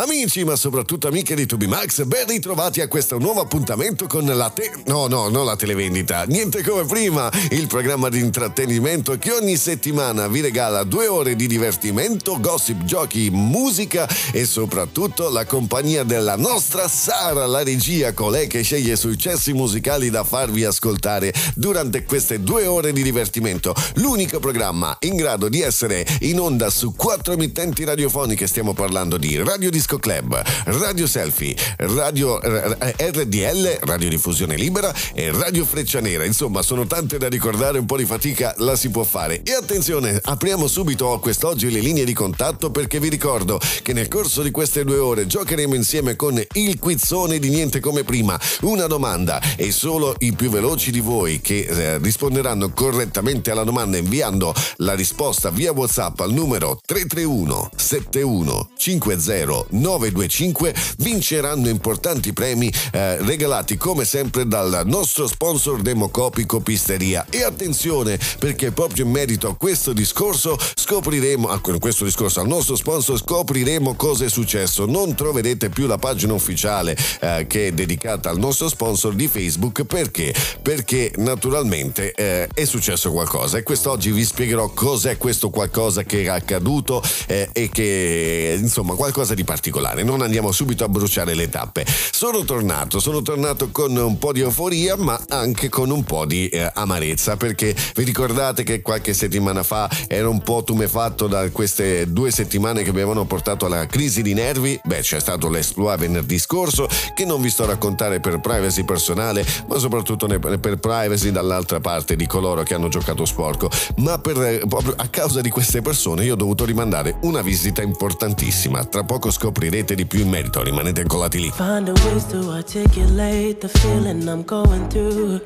Amici, ma soprattutto amiche di Tubi Max, ben ritrovati a questo nuovo appuntamento con la te... No, no, non la televendita, niente come prima, il programma di intrattenimento che ogni settimana vi regala due ore di divertimento, gossip, giochi, musica e soprattutto la compagnia della nostra Sara, la regia, colei che sceglie successi musicali da farvi ascoltare durante queste due ore di divertimento. L'unico programma in grado di essere in onda su quattro emittenti radiofoniche, stiamo parlando di Radio Disco Club, Radio Selfie, Radio eh, RDL, Radio Diffusione Libera e Radio Freccia Nera. Insomma, sono tante da ricordare, un po' di fatica la si può fare. E attenzione, apriamo subito quest'oggi le linee di contatto perché vi ricordo che nel corso di queste due ore giocheremo insieme con il quizzone di niente come prima. Una domanda e solo i più veloci di voi che eh, risponderanno correttamente alla domanda inviando la risposta via WhatsApp al numero 331 71 50 925 vinceranno importanti premi eh, regalati come sempre dal nostro sponsor Democopico Pisteria. E attenzione perché proprio in merito a questo discorso scopriremo, a questo discorso al nostro sponsor scopriremo cosa è successo. Non troverete più la pagina ufficiale eh, che è dedicata al nostro sponsor di Facebook perché? Perché naturalmente eh, è successo qualcosa e quest'oggi vi spiegherò cos'è questo qualcosa che è accaduto eh, e che insomma qualcosa di particolare particolare, non andiamo subito a bruciare le tappe. Sono tornato, sono tornato con un po' di euforia ma anche con un po' di eh, amarezza perché vi ricordate che qualche settimana fa ero un po' tumefatto da queste due settimane che mi avevano portato alla crisi di nervi? Beh c'è stato l'esploit venerdì scorso che non vi sto a raccontare per privacy personale ma soprattutto per privacy dall'altra parte di coloro che hanno giocato sporco ma per, eh, proprio a causa di queste persone io ho dovuto rimandare una visita importantissima tra poco scoprirete scoprirete di più in merito, rimanete lì. Find a ways to articulate the feeling I'm going through.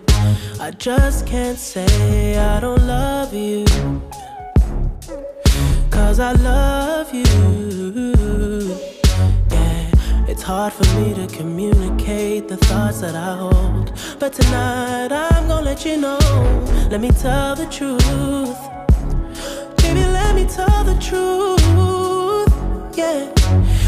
I just can't say I don't love you. Cause I love you. Yeah, it's hard for me to communicate the thoughts that I hold. But tonight I'm gonna let you know. Let me tell the truth. Baby, let me tell the truth. Yeah.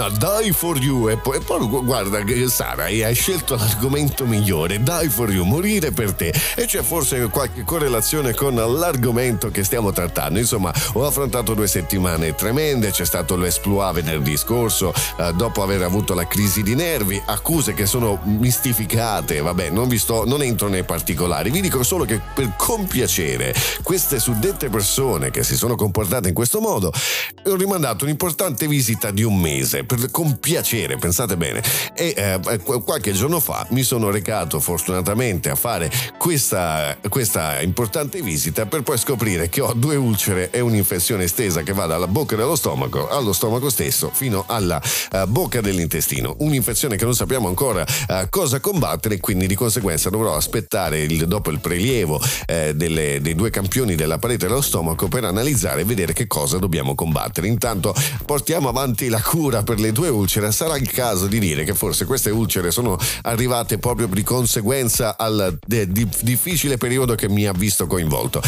Con Die for You e poi, e poi guarda Sara hai scelto l'argomento migliore. Die for You, morire per te. E c'è forse qualche correlazione con l'argomento che stiamo trattando. Insomma ho affrontato due settimane tremende c'è stato l'esploit venerdì scorso eh, dopo aver avuto la crisi di nervi accuse che sono mistificate vabbè non vi sto non entro nei particolari. Vi dico solo che per compiacere queste suddette persone che si sono comportate in questo modo ho rimandato un'importante visita di un mese, per, con piacere, pensate bene. E eh, qualche giorno fa mi sono recato fortunatamente a fare questa, questa importante visita per poi scoprire che ho due ulcere e un'infezione estesa che va dalla bocca dello stomaco allo stomaco stesso fino alla uh, bocca dell'intestino. Un'infezione che non sappiamo ancora uh, cosa combattere quindi di conseguenza dovrò aspettare il, dopo il prelievo eh, delle, dei due campioni della parete dello stomaco per analizzare e vedere che cosa dobbiamo combattere. Intanto portiamo avanti la cura per le due ulcere, sarà il caso di dire che forse queste ulcere sono arrivate proprio di conseguenza al de- di- difficile periodo che mi ha visto coinvolto.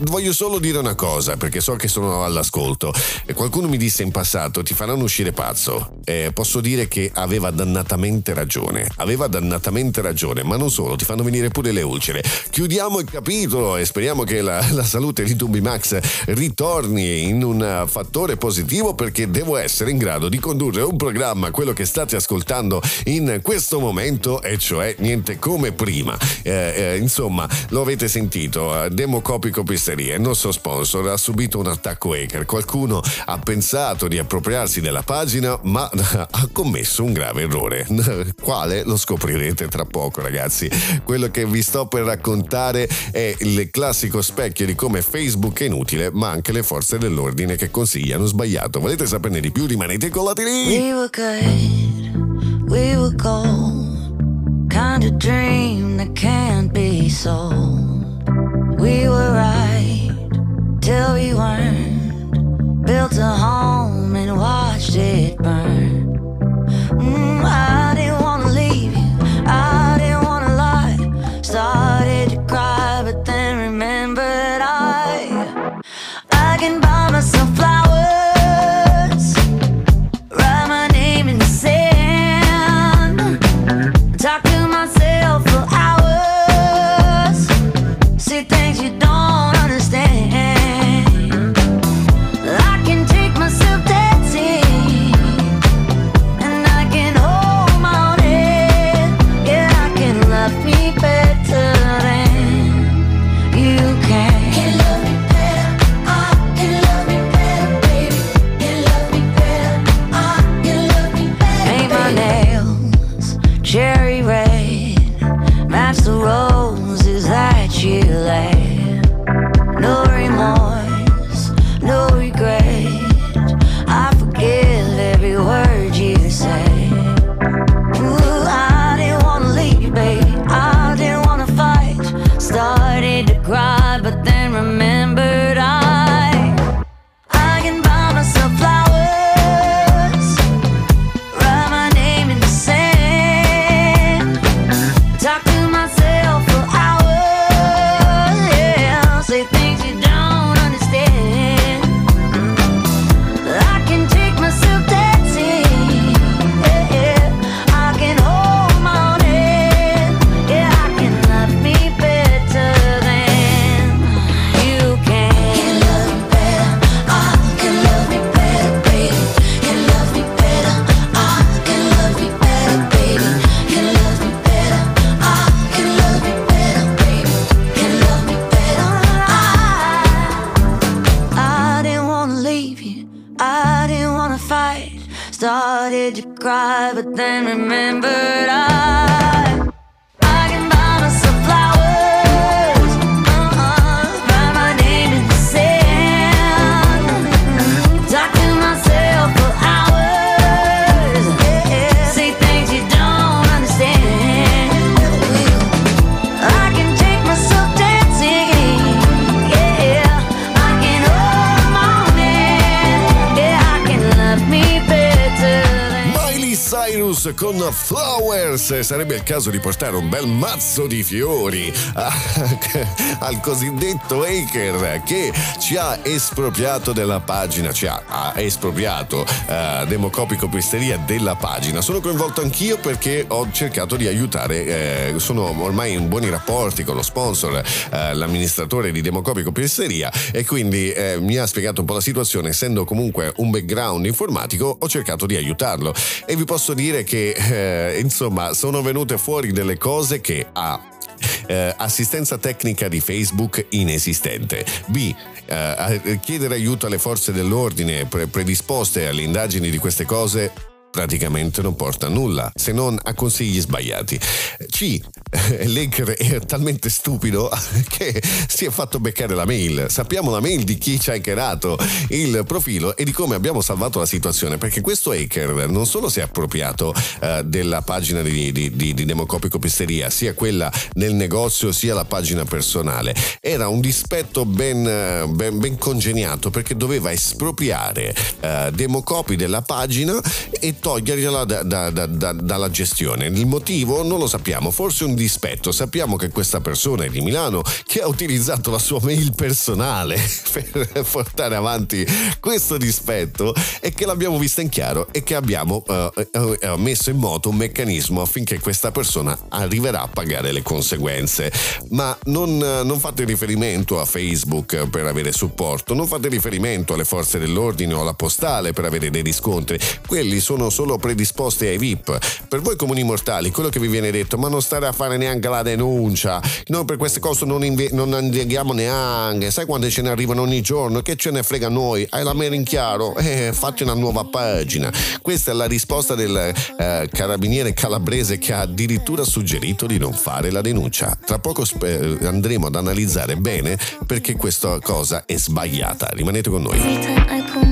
Voglio solo dire una cosa, perché so che sono all'ascolto. Qualcuno mi disse in passato: ti faranno uscire pazzo. Eh, posso dire che aveva dannatamente ragione. Aveva dannatamente ragione, ma non solo, ti fanno venire pure le ulcere. Chiudiamo il capitolo e speriamo che la, la salute di Tubi Max ritorni in un fattore positivo per perché devo essere in grado di condurre un programma, quello che state ascoltando in questo momento, e cioè niente come prima. Eh, eh, insomma, lo avete sentito, eh, Democopy Copisteria, il nostro sponsor, ha subito un attacco hacker. Qualcuno ha pensato di appropriarsi della pagina, ma ha commesso un grave errore. Quale? Lo scoprirete tra poco, ragazzi. Quello che vi sto per raccontare è il classico specchio di come Facebook è inutile, ma anche le forze dell'ordine che consigliano sbagliato. Volete saperne di più rimanete incollati lì. We were good, we were gold, kind of dream that can't be sold. We were right till we weren't, built a home watched it burn. Mm, I didn't Cyrus con Flowers. Sarebbe il caso di portare un bel mazzo di fiori a, al cosiddetto Aker che ci ha espropriato della pagina, ci ha, ha espropriato eh, Democopico Pisteria della pagina. Sono coinvolto anch'io perché ho cercato di aiutare, eh, sono ormai in buoni rapporti con lo sponsor, eh, l'amministratore di Democopico Pisteria e quindi eh, mi ha spiegato un po' la situazione, essendo comunque un background informatico ho cercato di aiutarlo e vi posso dire che eh, insomma sono venute fuori delle cose che A eh, assistenza tecnica di Facebook inesistente. B. Eh, chiedere aiuto alle forze dell'ordine pre- predisposte alle indagini di queste cose praticamente non porta a nulla, se non a consigli sbagliati. C. L'hacker è talmente stupido che si è fatto beccare la mail. Sappiamo la mail di chi ci ha hackerato il profilo e di come abbiamo salvato la situazione, perché questo hacker non solo si è appropriato uh, della pagina di, di, di, di Democopico Pisteria, sia quella nel negozio sia la pagina personale. Era un dispetto ben, ben, ben congegnato perché doveva espropriare uh, Democopi della pagina e togliergliela da, da, da, dalla gestione. Il motivo non lo sappiamo, forse un dispetto. Sappiamo che questa persona è di Milano che ha utilizzato la sua mail personale per portare avanti questo dispetto e che l'abbiamo vista in chiaro e che abbiamo uh, uh, messo in moto un meccanismo affinché questa persona arriverà a pagare le conseguenze. Ma non, non fate riferimento a Facebook per avere supporto, non fate riferimento alle forze dell'ordine o alla postale per avere dei riscontri. Quelli sono solo predisposti ai VIP. Per voi comuni mortali, quello che vi viene detto, ma non stare a fare neanche la denuncia. Noi per queste cose non, invi- non indaghiamo neanche. Sai quante ce ne arrivano ogni giorno? Che ce ne frega noi? Hai la mera in chiaro? Eh, fatti una nuova pagina. Questa è la risposta del eh, carabiniere calabrese che ha addirittura suggerito di non fare la denuncia. Tra poco sp- andremo ad analizzare bene perché questa cosa è sbagliata. Rimanete con noi.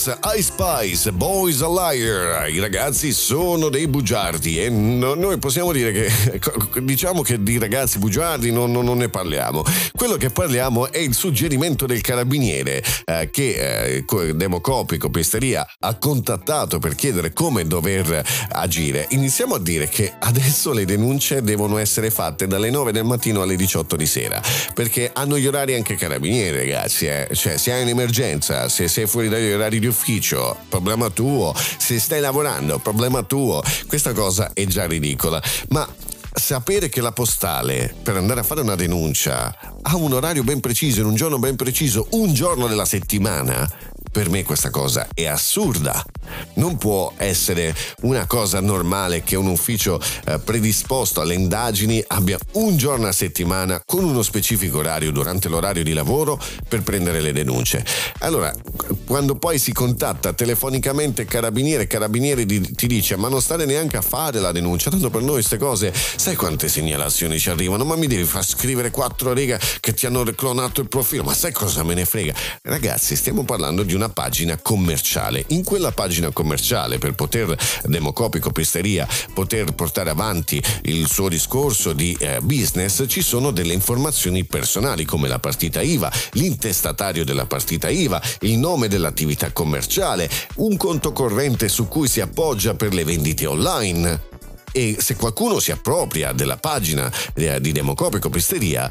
Express, I Spice, Boys a Liar. I ragazzi sono dei bugiardi e no, noi possiamo dire che diciamo che di ragazzi bugiardi non, non, non, ne parliamo. Quello che parliamo è il suggerimento del carabiniere eh, che eh, Democopico Pisteria ha contattato per chiedere come dover agire. Iniziamo a dire che adesso le denunce devono essere fatte dalle 9 del mattino alle 18 di sera perché hanno gli orari anche carabinieri ragazzi. Eh. Cioè se hai un'emergenza, se sei fuori dagli orari di ufficio, problema tuo, se stai lavorando, problema tuo. Questa cosa è già ridicola, ma sapere che la postale per andare a fare una denuncia ha un orario ben preciso, in un giorno ben preciso, un giorno della settimana, per me questa cosa è assurda. Non può essere una cosa normale che un ufficio eh, predisposto alle indagini abbia un giorno a settimana con uno specifico orario durante l'orario di lavoro per prendere le denunce. Allora, quando poi si contatta telefonicamente carabiniere, carabiniere ti dice ma non state neanche a fare la denuncia, tanto per noi queste cose, sai quante segnalazioni ci arrivano? Ma mi devi far scrivere quattro righe che ti hanno clonato il profilo, ma sai cosa me ne frega? Ragazzi, stiamo parlando di una pagina commerciale. In quella pagina commerciale, per poter Democopy Copisteria poter portare avanti il suo discorso di eh, business, ci sono delle informazioni personali come la partita IVA, l'intestatario della partita IVA, il nome dell'attività commerciale, un conto corrente su cui si appoggia per le vendite online e se qualcuno si appropria della pagina eh, di Democopio Copisteria,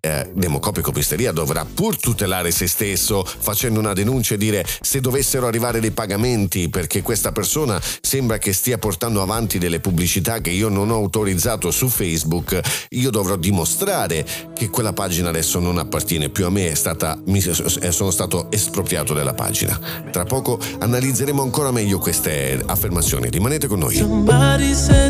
eh, Democopio Copisteria dovrà pur tutelare se stesso facendo una denuncia e dire se dovessero arrivare dei pagamenti perché questa persona sembra che stia portando avanti delle pubblicità che io non ho autorizzato su Facebook, io dovrò dimostrare che quella pagina adesso non appartiene più a me, stata, sono stato espropriato della pagina. Tra poco analizzeremo ancora meglio queste affermazioni, rimanete con noi.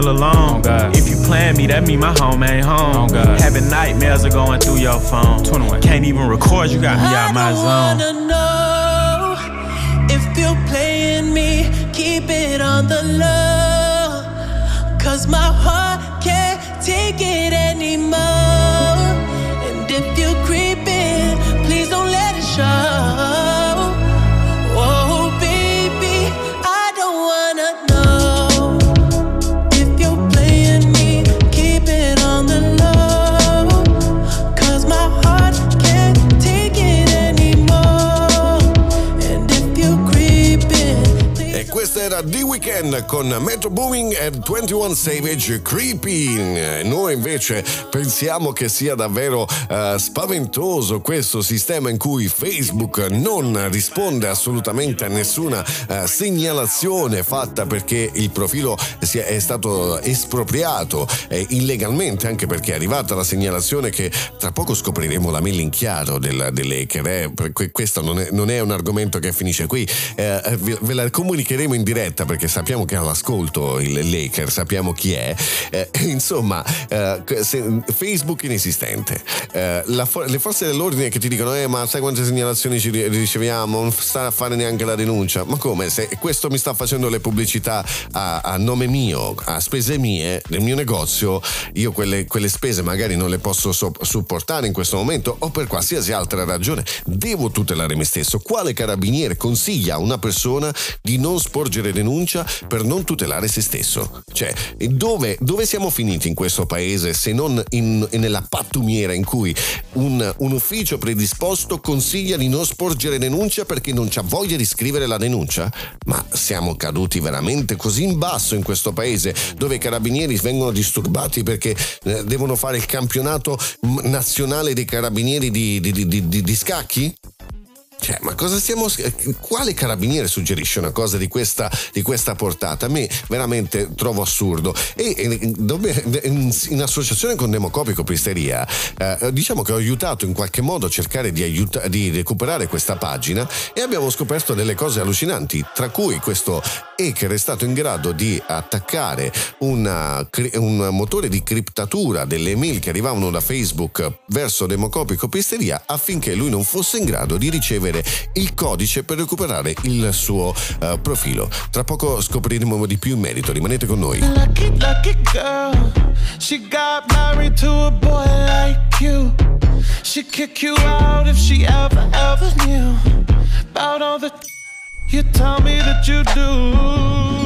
feel alone. Oh, if you plan me, that mean my home ain't home. Oh, Having nightmares are going through your phone. 21. Can't even record, you got me out my zone. If you're playing me keep it on the low. The Weeknd con Metro Booming e 21 Savage Creeping. Noi invece pensiamo che sia davvero uh, spaventoso questo sistema in cui Facebook non risponde assolutamente a nessuna uh, segnalazione fatta perché il profilo è stato espropriato eh, illegalmente, anche perché è arrivata la segnalazione che tra poco scopriremo la mail in chiaro del, dell'hacker. Eh? Questo non è, non è, un argomento che finisce qui, eh, ve la comunicheremo in diretta perché sa- sappiamo che ha l'ascolto il Laker, sappiamo chi è. Eh, insomma, eh, Facebook inesistente. Eh, for- le forze dell'ordine che ti dicono, eh, ma sai quante segnalazioni ci riceviamo? Non sta a fare neanche la denuncia. Ma come? Se questo mi sta facendo le pubblicità a, a nome mio, a spese mie, nel mio negozio, io quelle, quelle spese magari non le posso so- supportare in questo momento o per qualsiasi altra ragione. Devo tutelare me stesso. Quale carabiniere consiglia a una persona di non sporgere denuncia per non tutelare se stesso? Cioè, dove, dove siamo finiti in questo paese se non in, nella pattumiera in cui un, un ufficio predisposto consiglia di non sporgere denuncia perché non c'ha voglia di scrivere la denuncia? Ma siamo caduti veramente così in basso in questo paese dove i carabinieri vengono disturbati perché eh, devono fare il campionato nazionale dei carabinieri di, di, di, di scacchi? Cioè, ma cosa stiamo. Quale carabiniere suggerisce una cosa di questa, di questa portata? A me veramente trovo assurdo. E in associazione con Democopico Pisteria, eh, diciamo che ho aiutato in qualche modo a cercare di, aiuta, di recuperare questa pagina e abbiamo scoperto delle cose allucinanti, tra cui questo hacker è stato in grado di attaccare una, un motore di criptatura delle email che arrivavano da Facebook verso Democopico Pisteria affinché lui non fosse in grado di ricevere ricevere il codice per recuperare il suo uh, profilo. Tra poco scopriremo di più in merito, rimanete con noi. Lucky, lucky girl. She got married to a boy like you. She'd kick you out if she ever, ever knew about all the you tell me that you do.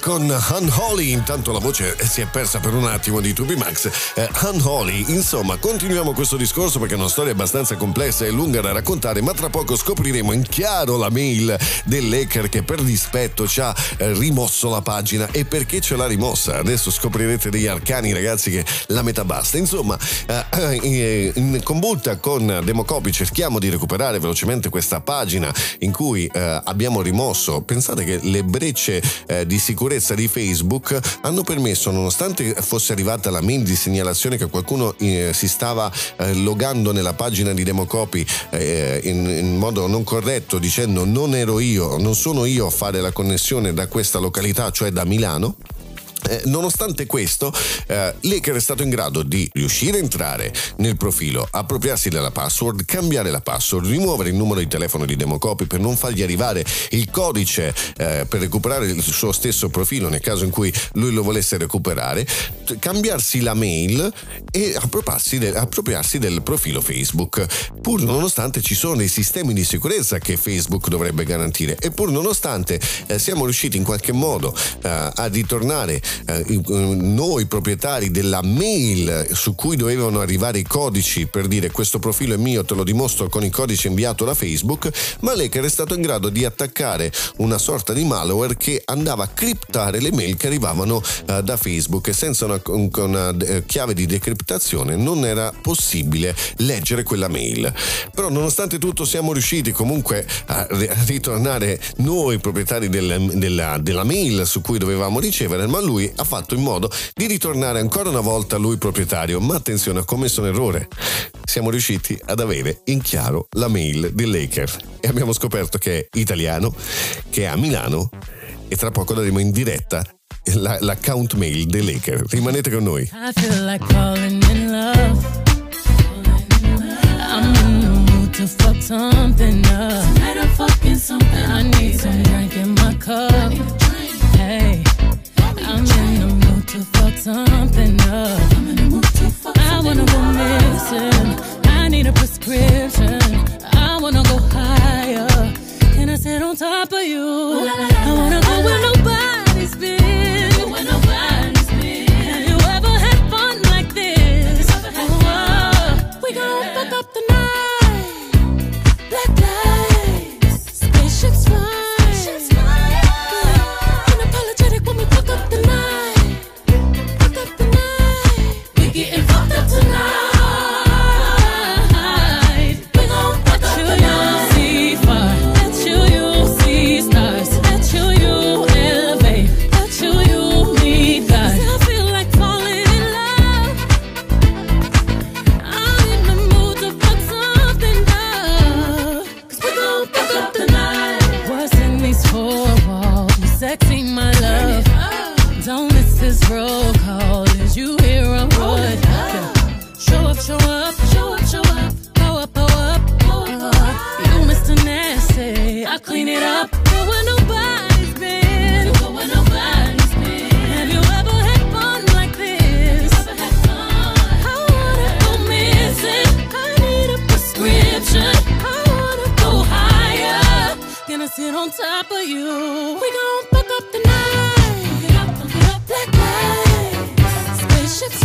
con Unholy. Intanto la voce si è persa per un attimo di Tubi Max. Eh, Unholy, insomma, continuiamo questo discorso perché è una storia abbastanza complessa e lunga da raccontare, ma tra poco scopriremo in chiaro la mail dell'hacker che per dispetto ci ha eh, rimosso la pagina e perché ce l'ha rimossa. Adesso scoprirete degli arcani, ragazzi, che la metà basta. Insomma, eh, eh in combutta con Democopi cerchiamo di recuperare velocemente questa pagina in cui eh, abbiamo rimosso, pensate che le brecce eh, di sicurezza sicurezza di Facebook hanno permesso, nonostante fosse arrivata la mail di segnalazione che qualcuno eh, si stava eh, logando nella pagina di Democopy eh, in, in, modo non corretto dicendo non ero io, non sono io a fare la connessione da questa località, cioè da Milano, eh, nonostante questo, eh, l'hacker è stato in grado di riuscire a entrare nel profilo, appropriarsi della password, cambiare la password, rimuovere il numero di telefono di Democopy per non fargli arrivare il codice eh, per recuperare il suo stesso profilo nel caso in cui lui lo volesse recuperare, cambiarsi la mail e appropriarsi, de- appropriarsi del profilo Facebook, pur nonostante ci sono dei sistemi di sicurezza che Facebook dovrebbe garantire e pur nonostante eh, siamo riusciti in qualche modo eh, a ritornare eh, noi proprietari della mail su cui dovevano arrivare i codici per dire questo profilo è mio, te lo dimostro con il codice inviato da Facebook, ma l'hacker è stato in grado di attaccare una sorta di malware che andava a criptare le mail che arrivavano eh, da Facebook e senza una, una eh, chiave di decriptazione non era possibile leggere quella mail. Però nonostante tutto siamo riusciti comunque a ritornare noi proprietari del, della, della mail su cui dovevamo ricevere, ma lui ha fatto in modo di ritornare ancora una volta lui proprietario. Ma attenzione, ha commesso un errore. Siamo riusciti ad avere in chiaro la mail dell'hacker e abbiamo scoperto che è italiano, che è a Milano e tra poco daremo in diretta la, l'account mail dell'hacker. Rimanete con noi. I feel like falling in love. I'm in the mood to fuck something up. Tonight I'm fucking something I need some drink in my cup. Hey, to fuck something up. I wanna go missing. I need a prescription. I wanna go higher. Can I sit on top of you? I wanna go where nobody's sit on top of you. We gon' fuck up the night. Get up, get up, fly. Spaceships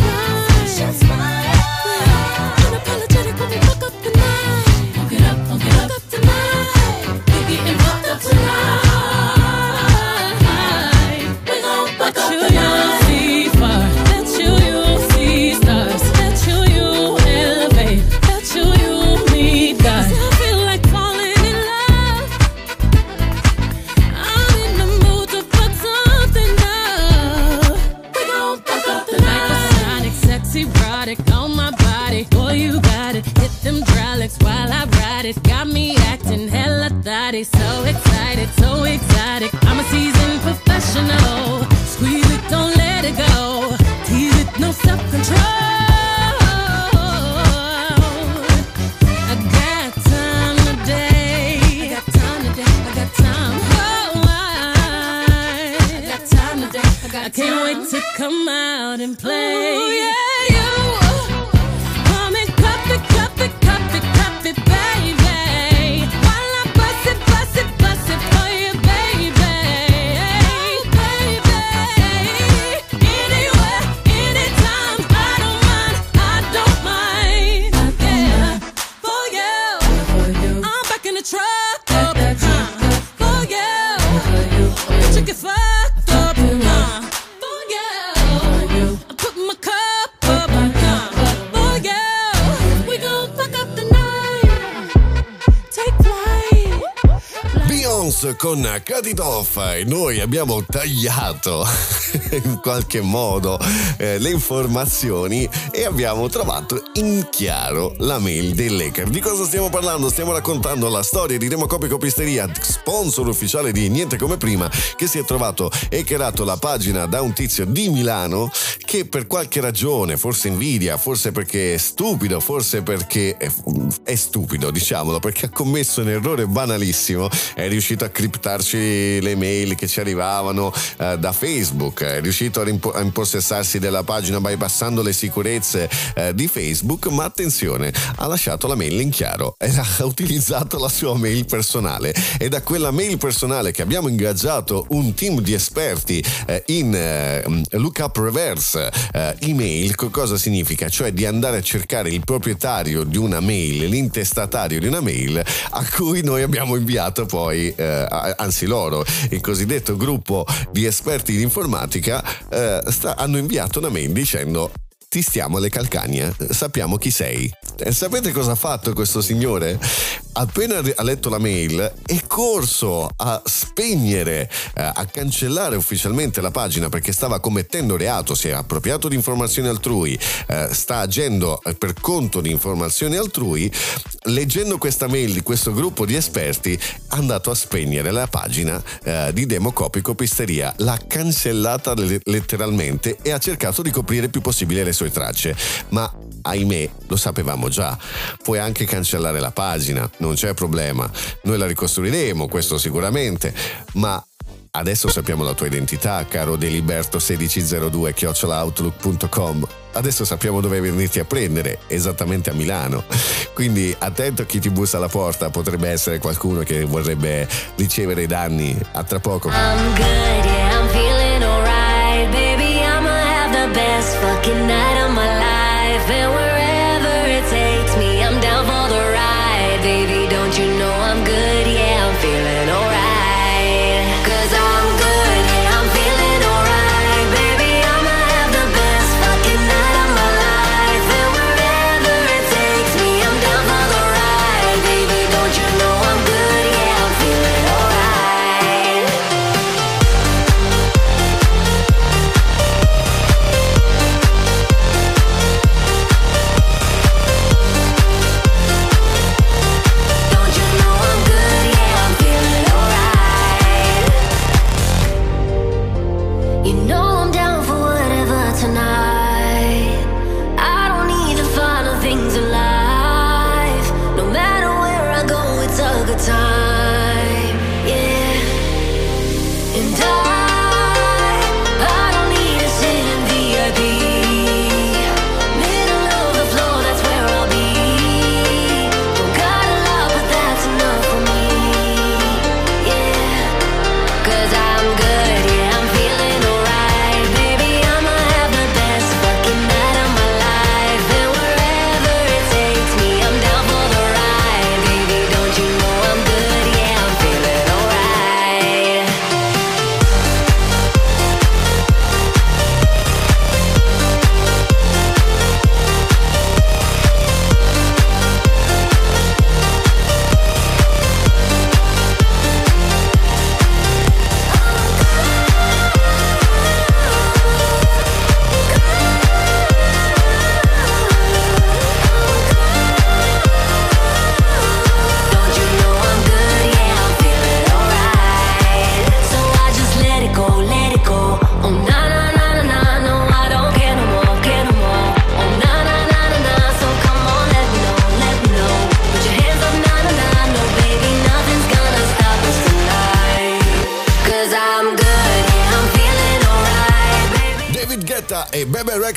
con Cut It Off e noi abbiamo tagliato in qualche modo eh, le informazioni e abbiamo trovato in chiaro la mail dell'hacker. Di cosa stiamo parlando? Stiamo raccontando la storia di Democopy Copisteria, sponsor ufficiale di Niente Come Prima, che si è trovato hackerato la pagina da un tizio di Milano che per qualche ragione, forse invidia, forse perché è stupido, forse perché è, è stupido, diciamolo, perché ha commesso un errore banalissimo, è riuscito a criptarci le mail che ci arrivavano eh, da Facebook, è riuscito a, rimpo- a, impossessarsi della pagina bypassando le sicurezze eh, di Facebook, ma attenzione, ha lasciato la mail in chiaro e ha utilizzato la sua mail personale. E da quella mail personale che abbiamo ingaggiato un team di esperti eh, in eh, lookup reverse eh, email, cosa significa? Cioè di andare a cercare il proprietario di una mail, l'intestatario di una mail a cui noi abbiamo inviato poi, eh, anzi loro, il cosiddetto gruppo di esperti di informatica, eh, sta, hanno inviato una mail dicendo ti stiamo alle calcagna, sappiamo chi sei. E sapete cosa ha fatto questo signore? Appena ha letto la mail è corso a spegnere, eh, a cancellare ufficialmente la pagina perché stava commettendo reato, si è appropriato di informazioni altrui, eh, sta agendo per conto di informazioni altrui. Leggendo questa mail di questo gruppo di esperti, è andato a spegnere la pagina eh, di Democopico Pisteria, l'ha cancellata letteralmente e ha cercato di coprire il più possibile le sue tracce, ma ahimè lo sapevamo già. Puoi anche cancellare la pagina, non c'è problema. Noi la ricostruiremo, questo sicuramente, ma Adesso sappiamo la tua identità, caro deliberto1602 chiocciolaoutlook.com. Adesso sappiamo dove venirti a prendere, esattamente a Milano. Quindi attento a chi ti bussa alla porta, potrebbe essere qualcuno che vorrebbe ricevere danni. A tra poco. I'm good, yeah, best fucking night of my life, and wherever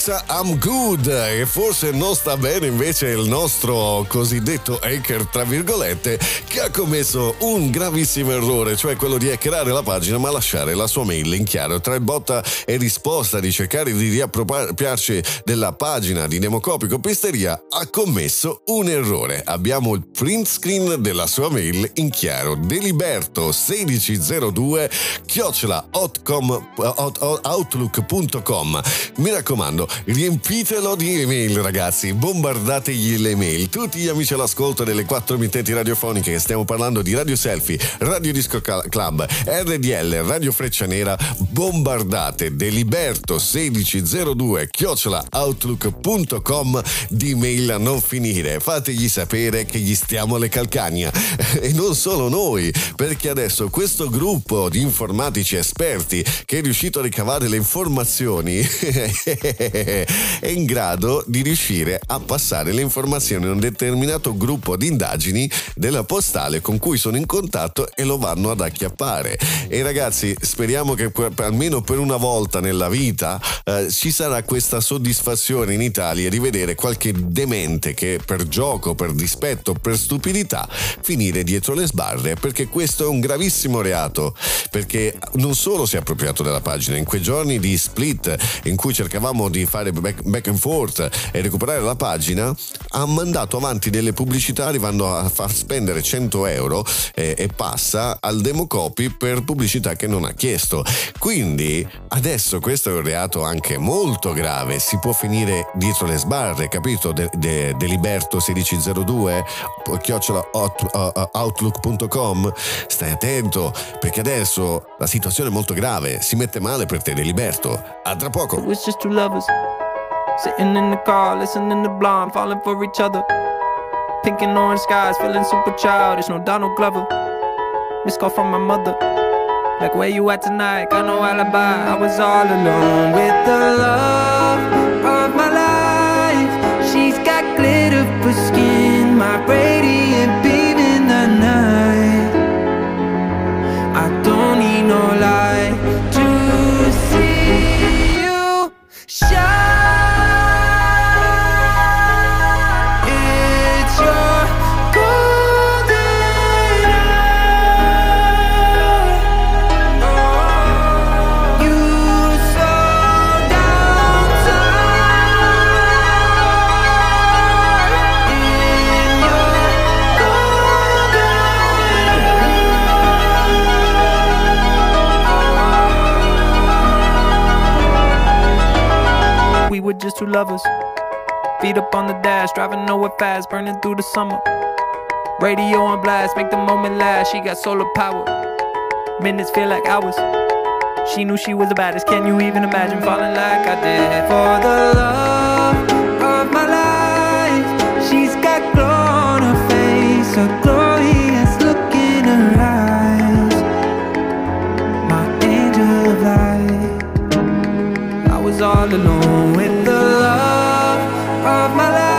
I'm Good. E forse non sta bene invece il nostro cosiddetto hacker tra virgolette ha commesso un gravissimo errore cioè quello di hackerare la pagina ma lasciare la sua mail in chiaro. Tra botta e risposta di cercare di riappropriarci della pagina di Democopico Pisteria ha commesso un errore. Abbiamo il print screen della sua mail in chiaro. Deliberto 1602 chiocciola outlook.com mi raccomando riempitelo di email ragazzi, bombardategli le email. Tutti gli amici all'ascolto delle quattro emittenti radiofoniche, stiamo parlando di Radio Selfie, Radio Disco Club, RDL, Radio Freccia Nera, bombardate deliberto 1602 chiocciola outlook.com di mail a non finire. Fategli sapere che gli stiamo alle calcagna. E non solo noi, perché adesso questo gruppo di informatici esperti che è riuscito a ricavare le informazioni è in grado di riuscire a passare le informazioni a un determinato gruppo di indagini della postale con cui sono in contatto e lo vanno ad acchiappare. E ragazzi, speriamo che per, almeno per una volta nella vita eh, ci sarà questa soddisfazione in Italia di vedere qualche demente che per gioco, per dispetto, per stupidità finire dietro le sbarre perché questo è un gravissimo reato perché non solo si è appropriato della pagina in quei giorni di split in cui cercavamo di fare back, back and forth e recuperare la pagina ha mandato avanti delle pubblicità arrivando a far spendere 100 euro eh, e passa al democopy per pubblicità che non ha chiesto. Quindi adesso questo è un reato anche molto grave. Si può finire dietro le sbarre capito? De, de, Deliberto 1602 chiocciola outlook.com stai attento perché adesso la situazione è molto grave. Si mette male per te Deliberto. A tra poco. Sitting in the car, listening to Blonde, falling for each other Pink and orange skies, feeling super childish, no Donald Glover. Miss call from my mother. Like where you at tonight, got no alibi. I was all alone with the love of my life just two lovers. Feet up on the dash, driving nowhere fast, burning through the summer. Radio on blast, make the moment last. She got solar power. Minutes feel like hours. She knew she was the baddest. Can you even imagine falling like I did? For the love of my life, she's got glow on her face, a glorious all alone with the love of my life.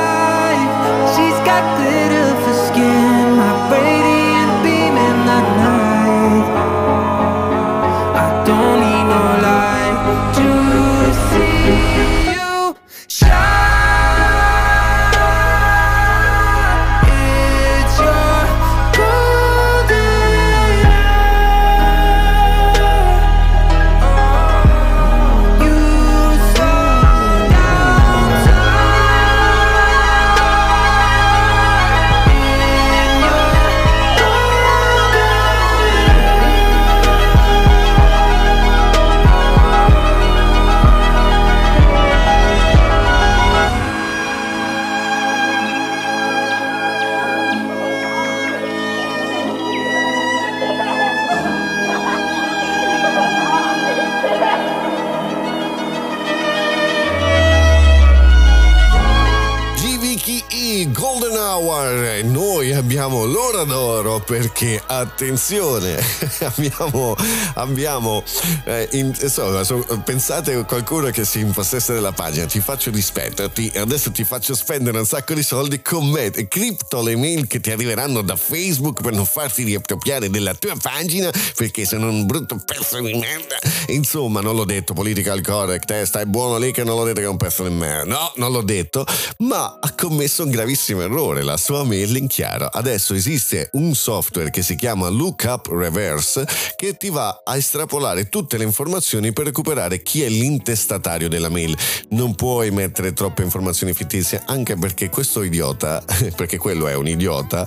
Perché attenzione, abbiamo, abbiamo eh, in, insomma, so, pensate a qualcuno che si impossessa della pagina, ti faccio rispetto, ti, adesso ti faccio spendere un sacco di soldi con me, cripto le mail che ti arriveranno da Facebook per non farti riappropriare della tua pagina perché sono un brutto pezzo di merda. Insomma, non l'ho detto, political correct, eh, stai buono lì che non l'ho detto che è un pezzo di merda. No, non l'ho detto, ma ha commesso un gravissimo errore, la sua mail in chiaro. Adesso esiste un software che si chiama Lookup Reverse che ti va a estrapolare tutte le informazioni per recuperare chi è l'intestatario della mail. Non puoi mettere troppe informazioni fittizie anche perché questo idiota, perché quello è un idiota,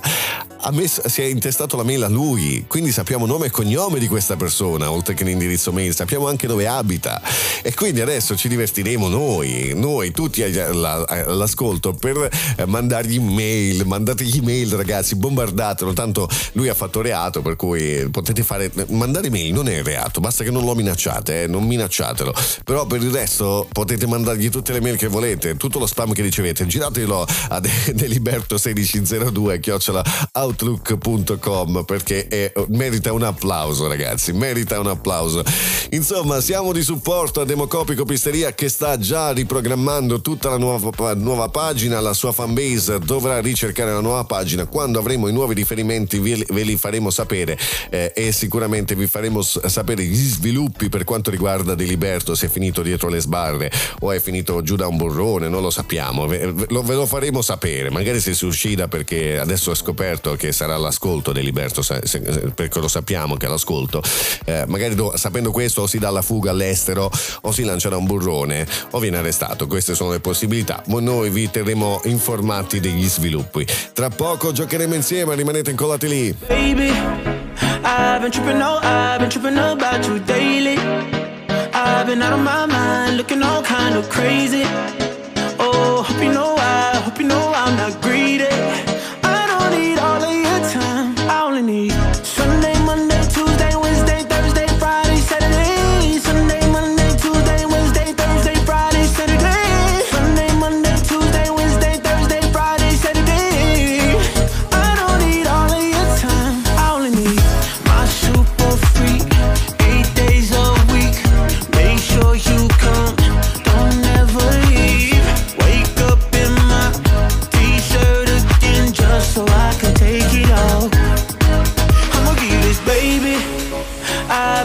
messo, si è intestato la mail a lui, quindi sappiamo nome e cognome di questa persona, oltre che l'indirizzo mail, sappiamo anche dove abita. E quindi adesso ci divertiremo noi, noi tutti all'ascolto, per eh, mandargli mail, mandategli mail ragazzi, bombardatelo, tanto lui ha fatto reato, per cui potete fare, mandare mail non è reato, basta che non lo minacciate, eh, non minacciatelo. Però per il resto potete mandargli tutte le mail che volete, tutto lo spam che ricevete, giratelo a Deliberto1602 chiocciola outlook.com perché è, merita un applauso ragazzi, merita un applauso. Insomma, siamo di supporto a Democopico Pisteria che sta già riprogrammando tutta la nuova, nuova pagina, la sua fanbase dovrà ricercare la nuova pagina, quando avremo i nuovi riferimenti ve, ve li faremo sapere eh, e sicuramente vi faremo sapere gli sviluppi per quanto riguarda Deliberto, se è finito dietro le sbarre o è finito giù da un burrone, non lo sappiamo, ve, lo, ve lo faremo sapere, magari se si uscita perché adesso è scoperto che sarà l'ascolto Deliberto, perché lo sappiamo che è l'ascolto, eh, magari do, sapendo questo o si dà la fuga all'estero o si lancia da un burrone o viene arrestato, queste sono le possibilità, ma noi vi terremo informati degli sviluppi. Tra poco giocheremo insieme, rimanete incollati lì. Baby, I've been tripping, no, I've been tripping about you daily. I've been out of my mind, looking all kind of crazy. Oh, hope you know I, hope you know I'm not greedy.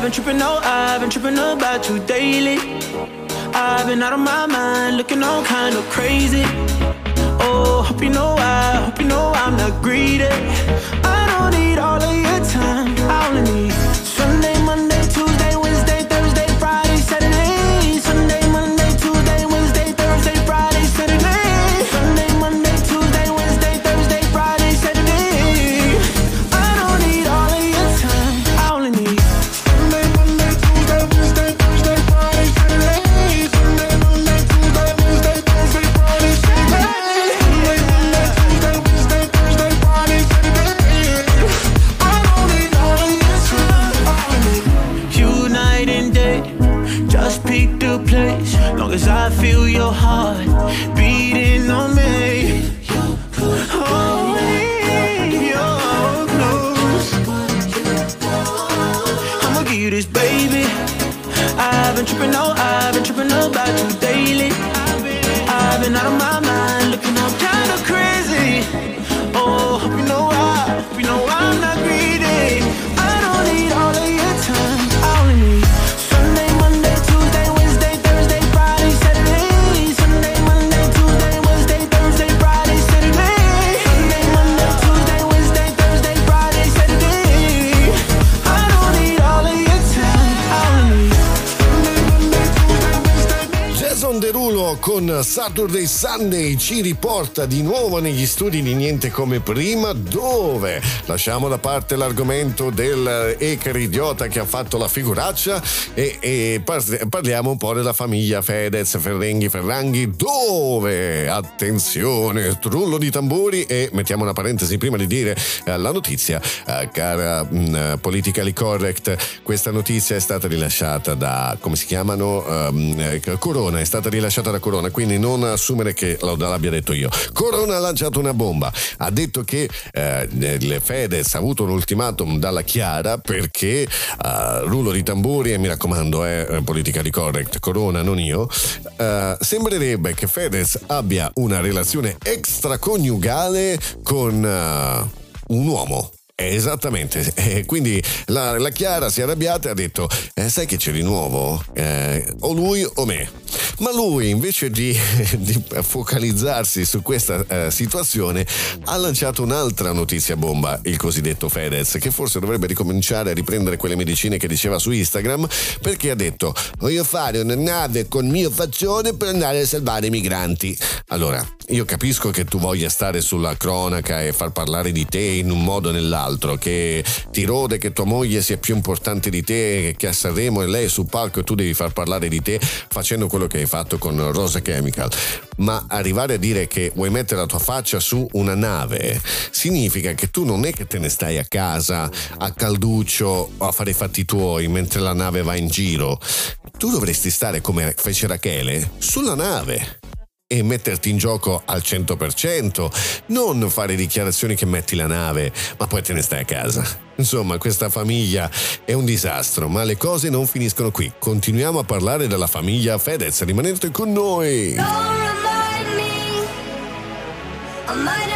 I've been tripping, no, I've been tripping about you daily. I've been out of my mind, looking all kind of crazy. Oh, hope you know I, hope you know I'm not greedy. I don't need all of your time, I only need ci riporta di nuovo negli studi di Niente come prima dove lasciamo da parte l'argomento del hacker idiota che ha fatto la figuraccia e, e par- parliamo un po' della famiglia Fedez, Ferrenghi, Ferranghi dove, attenzione, trullo di tamburi e mettiamo una parentesi prima di dire eh, la notizia, eh, cara mh, politically correct, questa notizia è stata rilasciata da, come si chiamano, Ehm, eh, Corona, è stata rilasciata da Corona, quindi non assumere che l'abbia detto io. Corona ha lanciato una bomba, ha detto che eh, il Fedez ha avuto un ultimatum dalla Chiara perché eh, rullo di tamburi, e mi raccomando, è politica di correct, Corona, non io, eh, sembrerebbe che Fedez abbia una relazione extraconiugale con eh, un uomo. Esattamente, e quindi la, la Chiara si è arrabbiata e ha detto: eh, Sai che c'è di nuovo? Eh, o lui o me. Ma lui, invece di, di focalizzarsi su questa eh, situazione, ha lanciato un'altra notizia bomba, il cosiddetto Fedez, che forse dovrebbe ricominciare a riprendere quelle medicine che diceva su Instagram, perché ha detto: Voglio fare una nave con mio faccione per andare a salvare i migranti. Allora, io capisco che tu voglia stare sulla cronaca e far parlare di te in un modo o nell'altro, che ti rode che tua moglie sia più importante di te, che a Sanremo e lei sul palco e tu devi far parlare di te facendo quello che hai fatto con Rosa Chemical. Ma arrivare a dire che vuoi mettere la tua faccia su una nave significa che tu non è che te ne stai a casa a calduccio a fare i fatti tuoi mentre la nave va in giro. Tu dovresti stare come fece Rachele sulla nave e metterti in gioco al 100%, non fare dichiarazioni che metti la nave, ma poi te ne stai a casa. Insomma, questa famiglia è un disastro, ma le cose non finiscono qui. Continuiamo a parlare della famiglia Fedez, rimanete con noi. I'm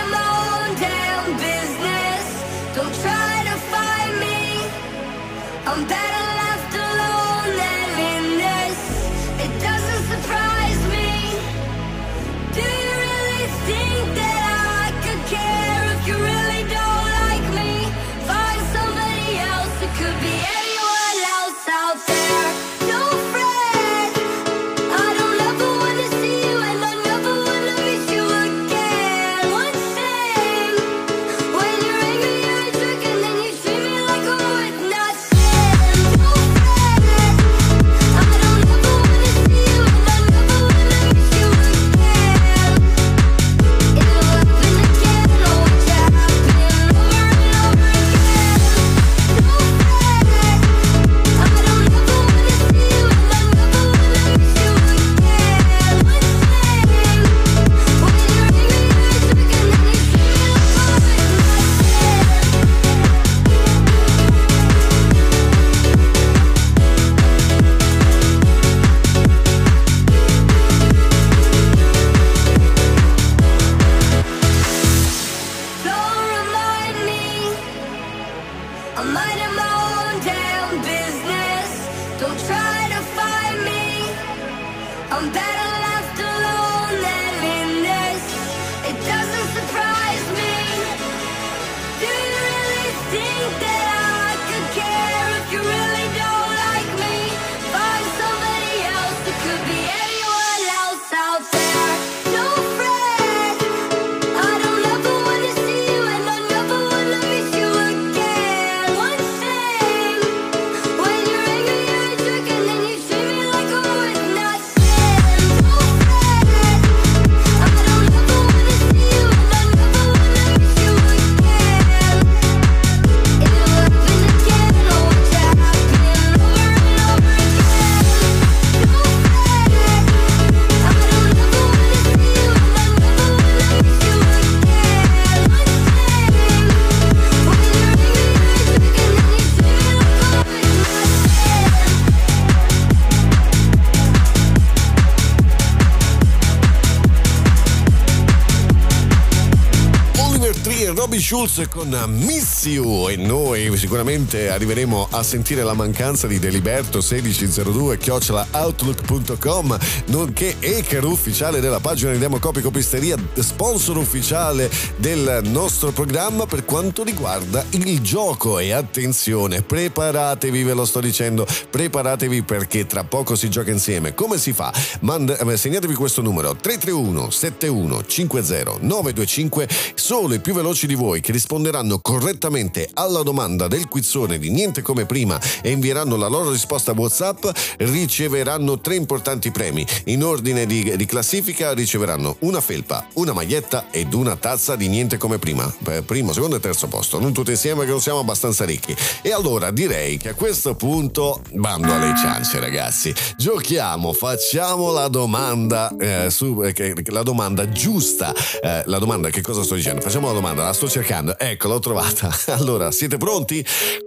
Schulz con Miss You e noi sicuramente arriveremo a sentire la mancanza di Deliberto 1602 chiocciolaoutlook.com nonché hacker ufficiale della pagina di Democopi Copisteria sponsor ufficiale del nostro programma per quanto riguarda il gioco. E attenzione preparatevi ve lo sto dicendo preparatevi perché tra poco si gioca insieme. Come si fa? Mand- eh, segnatevi questo numero 331 71 50 925 solo i più veloci di voi che risponderanno correttamente alla domanda del quizzone di Niente come prima e invieranno la loro risposta WhatsApp riceveranno tre importanti premi. In ordine di, di classifica riceveranno una felpa, una maglietta ed una tazza di Niente come prima. Primo, secondo e terzo posto, non tutti insieme che non siamo abbastanza ricchi. E allora direi che a questo punto bando alle ciance ragazzi. Giochiamo, facciamo la domanda, eh, su, eh, la domanda giusta. Eh, la domanda che cosa sto dicendo? Facciamo la domanda, la sto cercando. Ecco, l'ho trovata. Allora, siete pronti?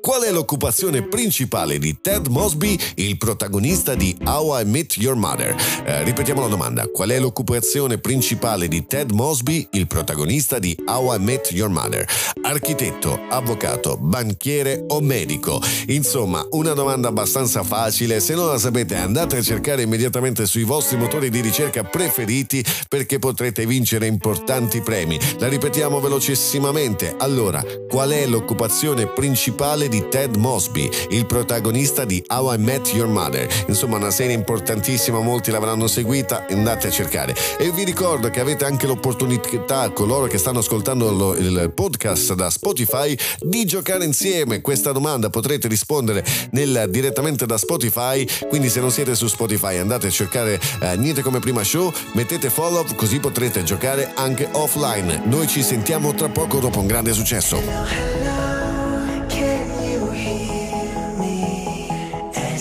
Qual è l'occupazione principale di Ted Mosby, il protagonista di How I Met Your Mother? Eh, ripetiamo la domanda. Qual è l'occupazione principale di Ted Mosby, il protagonista di How I Met Your Mother? Architetto, avvocato, banchiere o medico? Insomma, una domanda abbastanza facile. Se non la sapete, andate a cercare immediatamente sui vostri motori di ricerca preferiti perché potrete vincere importanti premi. La ripetiamo velocissimamente. Allora, qual è l'occupazione principale di Ted Mosby, il protagonista di How I Met Your Mother? Insomma, una serie importantissima, molti l'avranno seguita, andate a cercare. E vi ricordo che avete anche l'opportunità, coloro che stanno ascoltando lo, il podcast da Spotify, di giocare insieme. Questa domanda potrete rispondere nel, direttamente da Spotify, quindi se non siete su Spotify andate a cercare eh, Niente come prima show, mettete follow così potrete giocare anche offline. Noi ci sentiamo tra poco dopo un grande successo.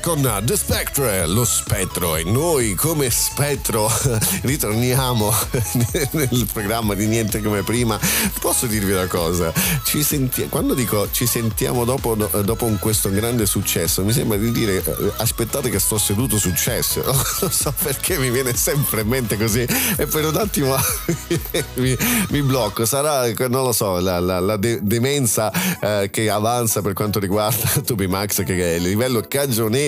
con The Spectre, lo spettro e noi come spettro ritorniamo nel programma di Niente come prima. Posso dirvi una cosa? Senti- quando dico ci sentiamo dopo, dopo questo grande successo, mi sembra di dire eh, aspettate che sto seduto successo. Non so perché mi viene sempre in mente così e per un attimo mi, mi, blocco. Sarà, non lo so, la, la, la de- demenza eh, che avanza per quanto riguarda Toby Max che è il livello cagionevole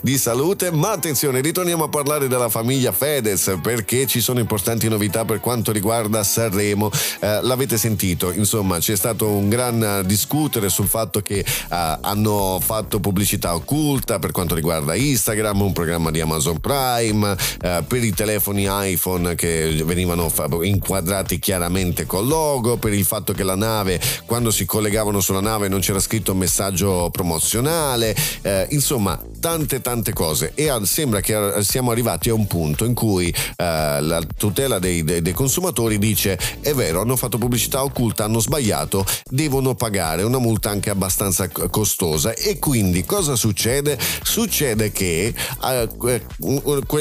di salute, ma attenzione, ritorniamo a parlare della famiglia Fedez perché ci sono importanti novità per quanto riguarda Sanremo. Eh, l'avete sentito, insomma, c'è stato un gran discutere sul fatto che eh, hanno fatto pubblicità occulta per quanto riguarda Instagram, un programma di Amazon Prime, eh, per i telefoni iPhone che venivano inquadrati chiaramente col logo, per il fatto che la nave, quando si collegavano sulla nave non c'era scritto messaggio promozionale, eh, insomma tante tante cose e sembra che siamo arrivati a un punto in cui eh, la tutela dei, dei, dei, consumatori dice è vero hanno fatto pubblicità occulta hanno sbagliato devono pagare una multa anche abbastanza costosa. E quindi cosa succede? Succede che eh,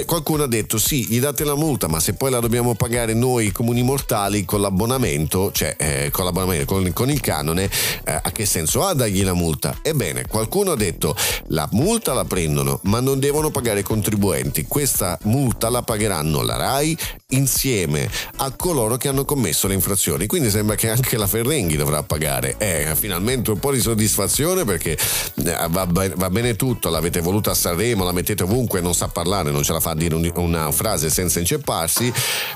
qualcuno ha detto sì gli date la multa ma se poi la dobbiamo pagare noi comuni mortali con l'abbonamento cioè eh, con l'abbonamento con, con il canone eh, a che senso ha dargli la multa? Ebbene qualcuno ha detto la multa la prendono, ma non devono pagare i contribuenti. Questa multa la pagheranno la RAI insieme a coloro che hanno commesso le infrazioni. Quindi sembra che anche la Ferrenghi dovrà pagare. Eh, finalmente un po' di soddisfazione perché eh, va, va, bene tutto, l'avete voluta a Sanremo, la mettete ovunque, non sa parlare, non ce la fa a dire una frase senza incepparsi,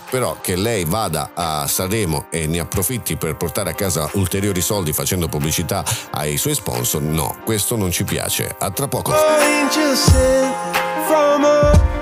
però che lei vada a Sanremo e ne approfitti per portare a casa ulteriori soldi facendo pubblicità ai suoi sponsor, no, questo non ci piace. A tra poco angel sent from up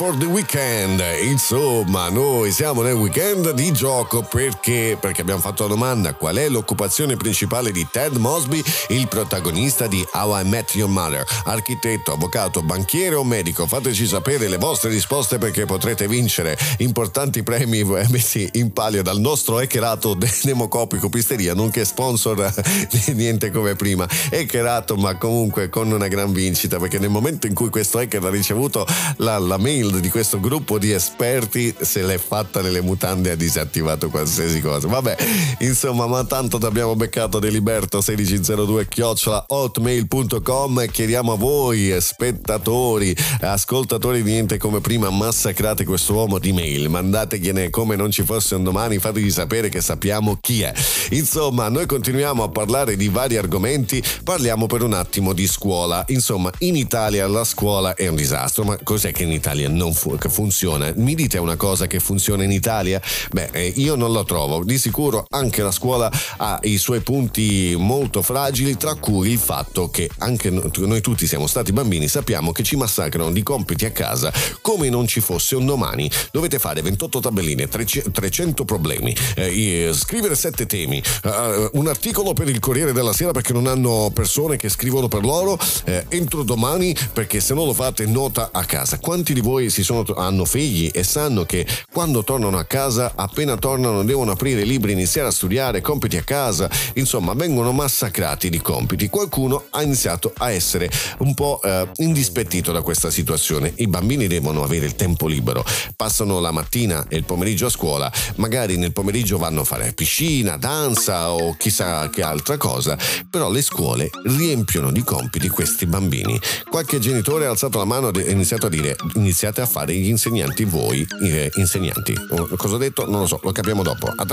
for the weekend. Insomma, noi siamo nel weekend di gioco perché? Perché abbiamo fatto la domanda qual è l'occupazione principale di Ted Mosby, il protagonista di How I Met Your Mother. Architetto, avvocato, banchiere o medico? Fateci sapere le vostre risposte perché potrete vincere importanti premi messi in palio dal nostro hackerato Democopico Pisteria, nonché sponsor di niente come prima. Hackerato, ma comunque con una gran vincita perché nel momento in cui questo hacker ha ricevuto la, la, mail di questo gruppo di esperti, se l'è fatta nelle mutande ha disattivato qualsiasi cosa. Vabbè, insomma, ma tanto ti abbiamo beccato Deliberto 1602 chiocciola hotmail.com e chiediamo a voi, spettatori, ascoltatori di niente come prima, massacrate questo uomo di mail, mandategliene come non ci fosse un domani, fategli sapere che sappiamo chi è. Insomma, noi continuiamo a parlare di vari argomenti, parliamo per un attimo di scuola. Insomma, in Italia la scuola è un disastro, ma cos'è che in Italia non fu- funziona? Mi dite una cosa che funziona in Italia? Beh, eh, io non lo trovo. Di sicuro anche la scuola ha i suoi punti molto fragili, tra cui il fatto che anche noi tutti siamo stati bambini, sappiamo che ci massacrano di compiti a casa come non ci fosse un domani. Dovete fare 28 tabelline, 300 problemi, eh, scrivere 7 temi, uh, un articolo per il Corriere della Sera perché non hanno persone che scrivono per loro eh, entro domani perché se non lo fate nota a casa. Quanti di voi sono, hanno figli e sanno che quando tornano a casa, appena tornano, devono aprire i libri, iniziare a studiare, compiti a casa, insomma, vengono massacrati di compiti. Qualcuno ha iniziato a essere un po' eh, indispettito da questa situazione. I bambini devono avere il tempo libero, passano la mattina e il pomeriggio a scuola, magari nel pomeriggio vanno a fare piscina, danza o chissà che altra cosa, però le scuole riempiono di compiti questi bambini. Qualche genitore ha alzato la mano e ha iniziato a dire iniziate a fare gli insegnanti voi, eh, insegnanti. Cosa ho detto? Non lo so, lo capiamo dopo. A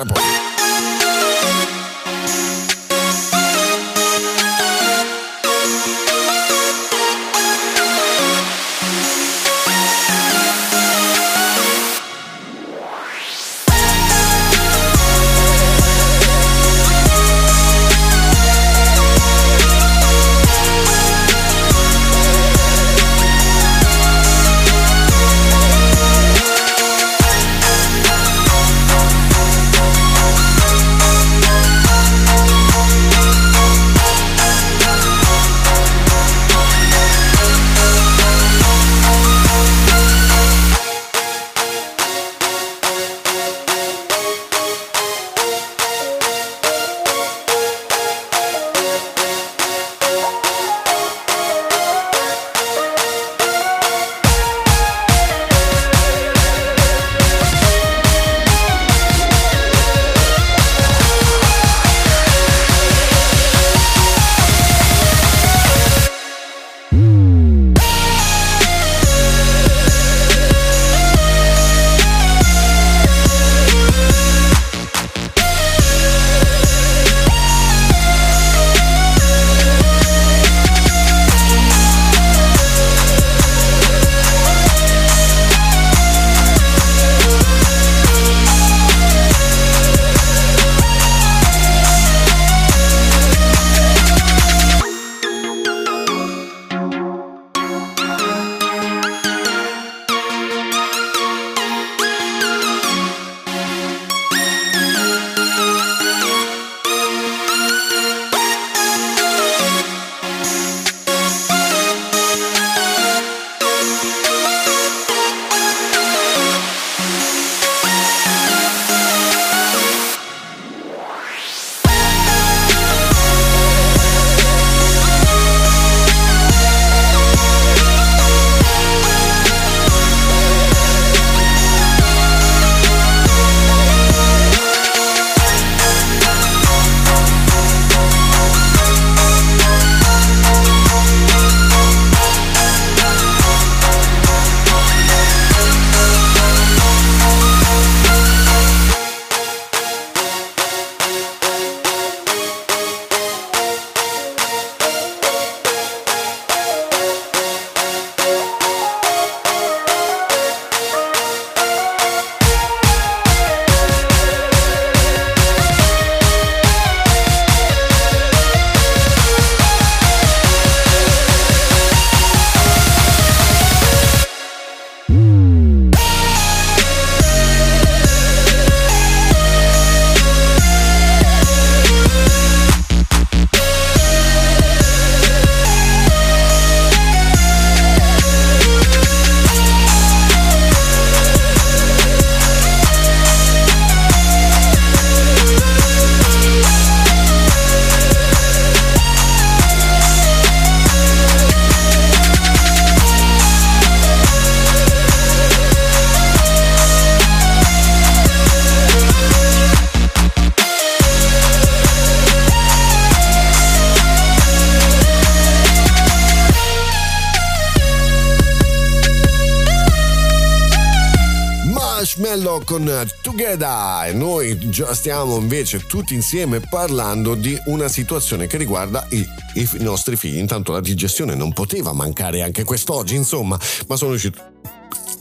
noi già stiamo invece tutti insieme parlando di una situazione che riguarda i, i nostri figli. Intanto la digestione non poteva mancare anche quest'oggi, insomma, ma sono riuscito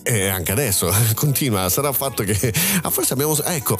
e anche adesso continua, sarà fatto che ah, forse abbiamo ecco,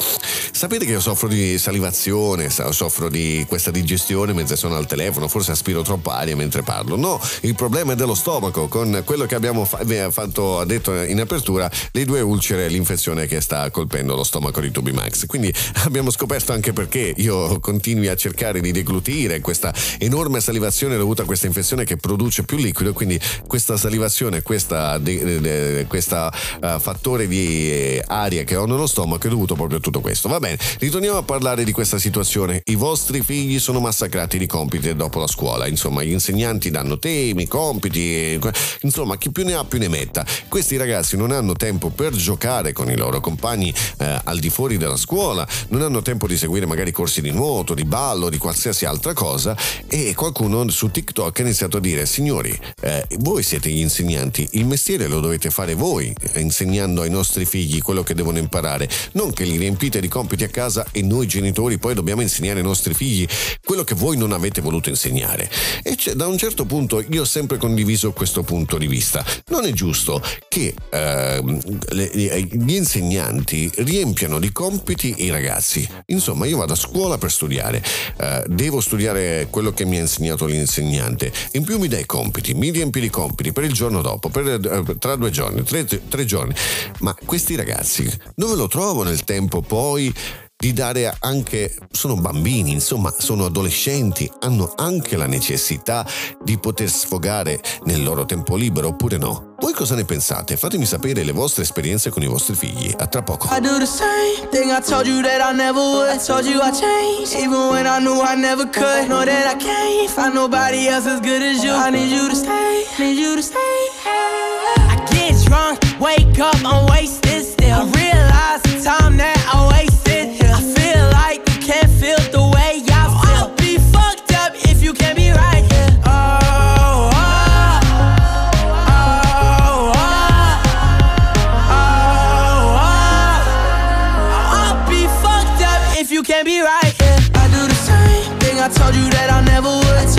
sapete che io soffro di salivazione, soffro di questa digestione mentre sono al telefono, forse aspiro troppa aria mentre parlo. No, il problema è dello stomaco, con quello che abbiamo fa- fatto detto in apertura, le due ulcere l'infezione che sta colpendo lo stomaco di Tubi Max. Quindi abbiamo scoperto anche perché io continui a cercare di deglutire questa enorme salivazione dovuta a questa infezione che produce più liquido, quindi questa salivazione, de- questa uh, fattore di eh, aria che ho nello stomaco è dovuto proprio a tutto questo. Va bene, ritorniamo a parlare di questa situazione. I vostri figli sono massacrati di compiti dopo la scuola, insomma, gli insegnanti danno temi, compiti, insomma, chi più ne ha più ne metta. Questi ragazzi non hanno tempo per giocare con i loro compagni eh, al di fuori della scuola, non hanno tempo di seguire magari corsi di nuoto, di ballo, di qualsiasi altra cosa e qualcuno su TikTok ha iniziato a dire signori, eh, voi siete gli insegnanti, il mestiere lo dovete fare voi, insegnando ai nostri figli quello che devono imparare, non che li riempite di compiti a casa e noi genitori poi dobbiamo insegnare ai nostri figli quello che voi non avete voluto insegnare. E da un certo punto io ho sempre condiviso questo punto di vista. Non è giusto che eh, le, gli insegnanti riempiano di compiti i ragazzi. Insomma, io vado a scuola per studiare, eh, devo studiare quello che mi ha insegnato l'insegnante. In più mi dai compiti, mi riempi di compiti per il giorno dopo, per, eh, tra due giorni, tre, tre giorni. Ma questi ragazzi dove lo trovano il tempo poi di dare anche, sono bambini, insomma, sono adolescenti, hanno anche la necessità di poter sfogare nel loro tempo libero oppure no? Voi cosa ne pensate? Fatemi sapere le vostre esperienze con i vostri figli. A tra poco. I do the same thing I told you that I never would. I told you I changed, even when I knew I never could. Know that I can't find nobody else as good as you. I need you to stay, need you to stay. I get drunk, wake up, I'm wasted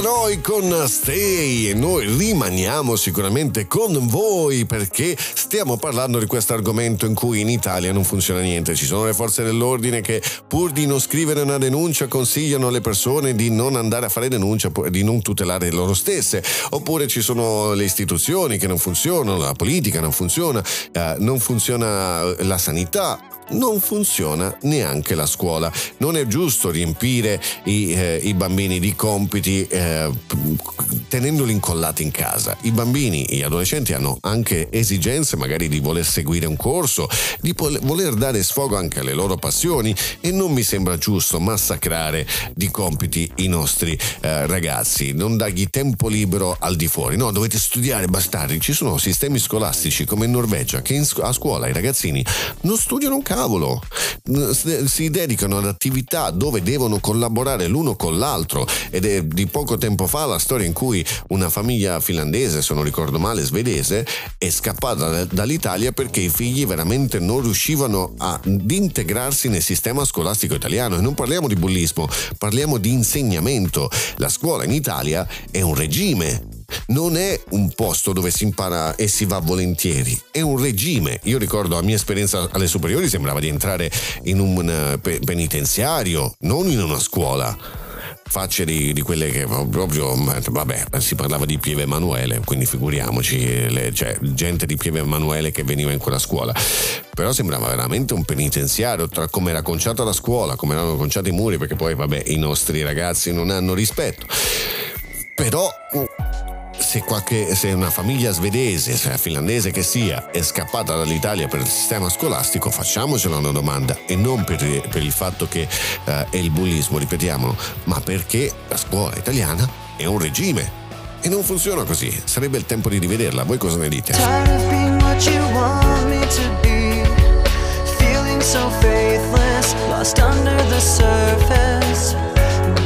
Laroi con Stay e noi rimaniamo sicuramente con voi perché stiamo parlando di questo argomento in cui in Italia non funziona niente. Ci sono le forze dell'ordine che pur di non scrivere una denuncia consigliano alle persone di non andare a fare denuncia, di non tutelare loro stesse. Oppure ci sono le istituzioni che non funzionano, la politica non funziona, eh, non funziona la sanità non funziona neanche la scuola. Non è giusto riempire i, eh, i bambini di compiti eh, tenendoli incollati in casa. I bambini, gli adolescenti hanno anche esigenze magari di voler seguire un corso, di voler dare sfogo anche alle loro passioni e non mi sembra giusto massacrare di compiti i nostri eh, ragazzi, non dargli tempo libero al di fuori. No, dovete studiare, bastardi. Ci sono sistemi scolastici come in Norvegia che in, a scuola i ragazzini non studiano un cavolo cavolo, si dedicano ad attività dove devono collaborare l'uno con l'altro ed è di poco tempo fa la storia in cui una famiglia finlandese, se non ricordo male, svedese, è scappata dall'Italia perché i figli veramente non riuscivano ad integrarsi nel sistema scolastico italiano. E non parliamo di bullismo, parliamo di insegnamento. La scuola in Italia è un regime non è un posto dove si impara e si va volentieri, è un regime. Io ricordo la mia esperienza alle superiori sembrava di entrare in un eh, penitenziario, non in una scuola facce di, di, quelle che proprio, vabbè, si parlava di Pieve Emanuele, quindi figuriamoci, le, cioè, gente di Pieve Emanuele che veniva in quella scuola. Però sembrava veramente un penitenziario, tra come era conciata la scuola, come erano conciati i muri, perché poi, vabbè, i nostri ragazzi non hanno rispetto. Però se, qualche, se una famiglia svedese, se finlandese che sia, è scappata dall'Italia per il sistema scolastico, facciamocela una domanda e non per, per il fatto che eh, è il bullismo, ripetiamolo, ma perché la scuola italiana è un regime. E non funziona così, sarebbe il tempo di rivederla. Voi cosa ne dite?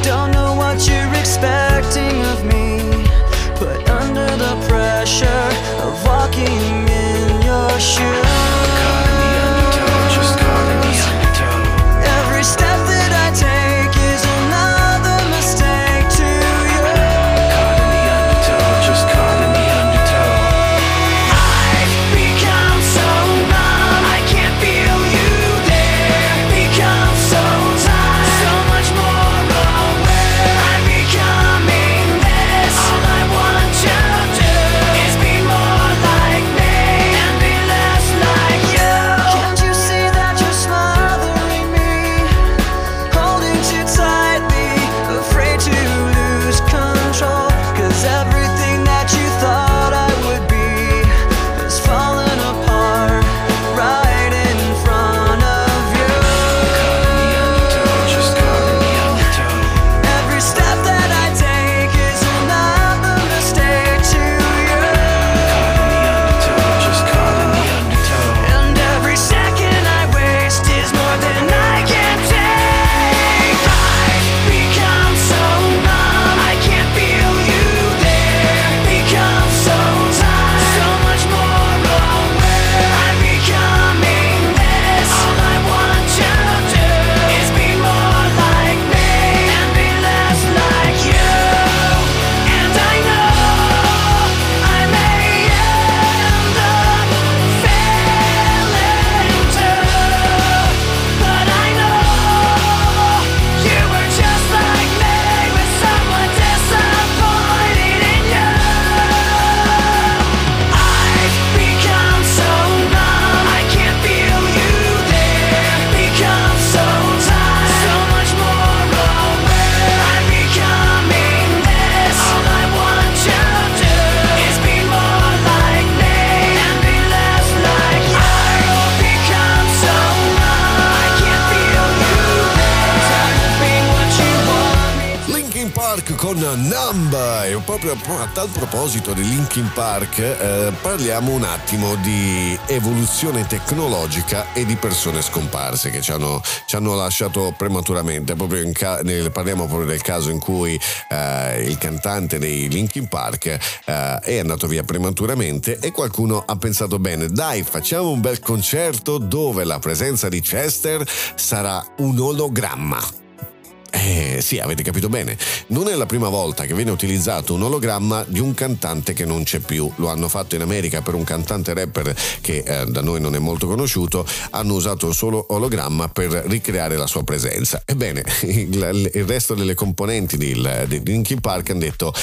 Don't know what you're expecting of me. Pressure of walking in your shoes. A tal proposito di Linkin Park eh, parliamo un attimo di evoluzione tecnologica e di persone scomparse che ci hanno, ci hanno lasciato prematuramente. Proprio ca- nel, parliamo proprio del caso in cui eh, il cantante dei Linkin Park eh, è andato via prematuramente e qualcuno ha pensato bene, dai facciamo un bel concerto dove la presenza di Chester sarà un ologramma. Eh sì, avete capito bene. Non è la prima volta che viene utilizzato un ologramma di un cantante che non c'è più. Lo hanno fatto in America per un cantante rapper che eh, da noi non è molto conosciuto. Hanno usato solo ologramma per ricreare la sua presenza. Ebbene, il, il resto delle componenti di, di Linkin Park hanno detto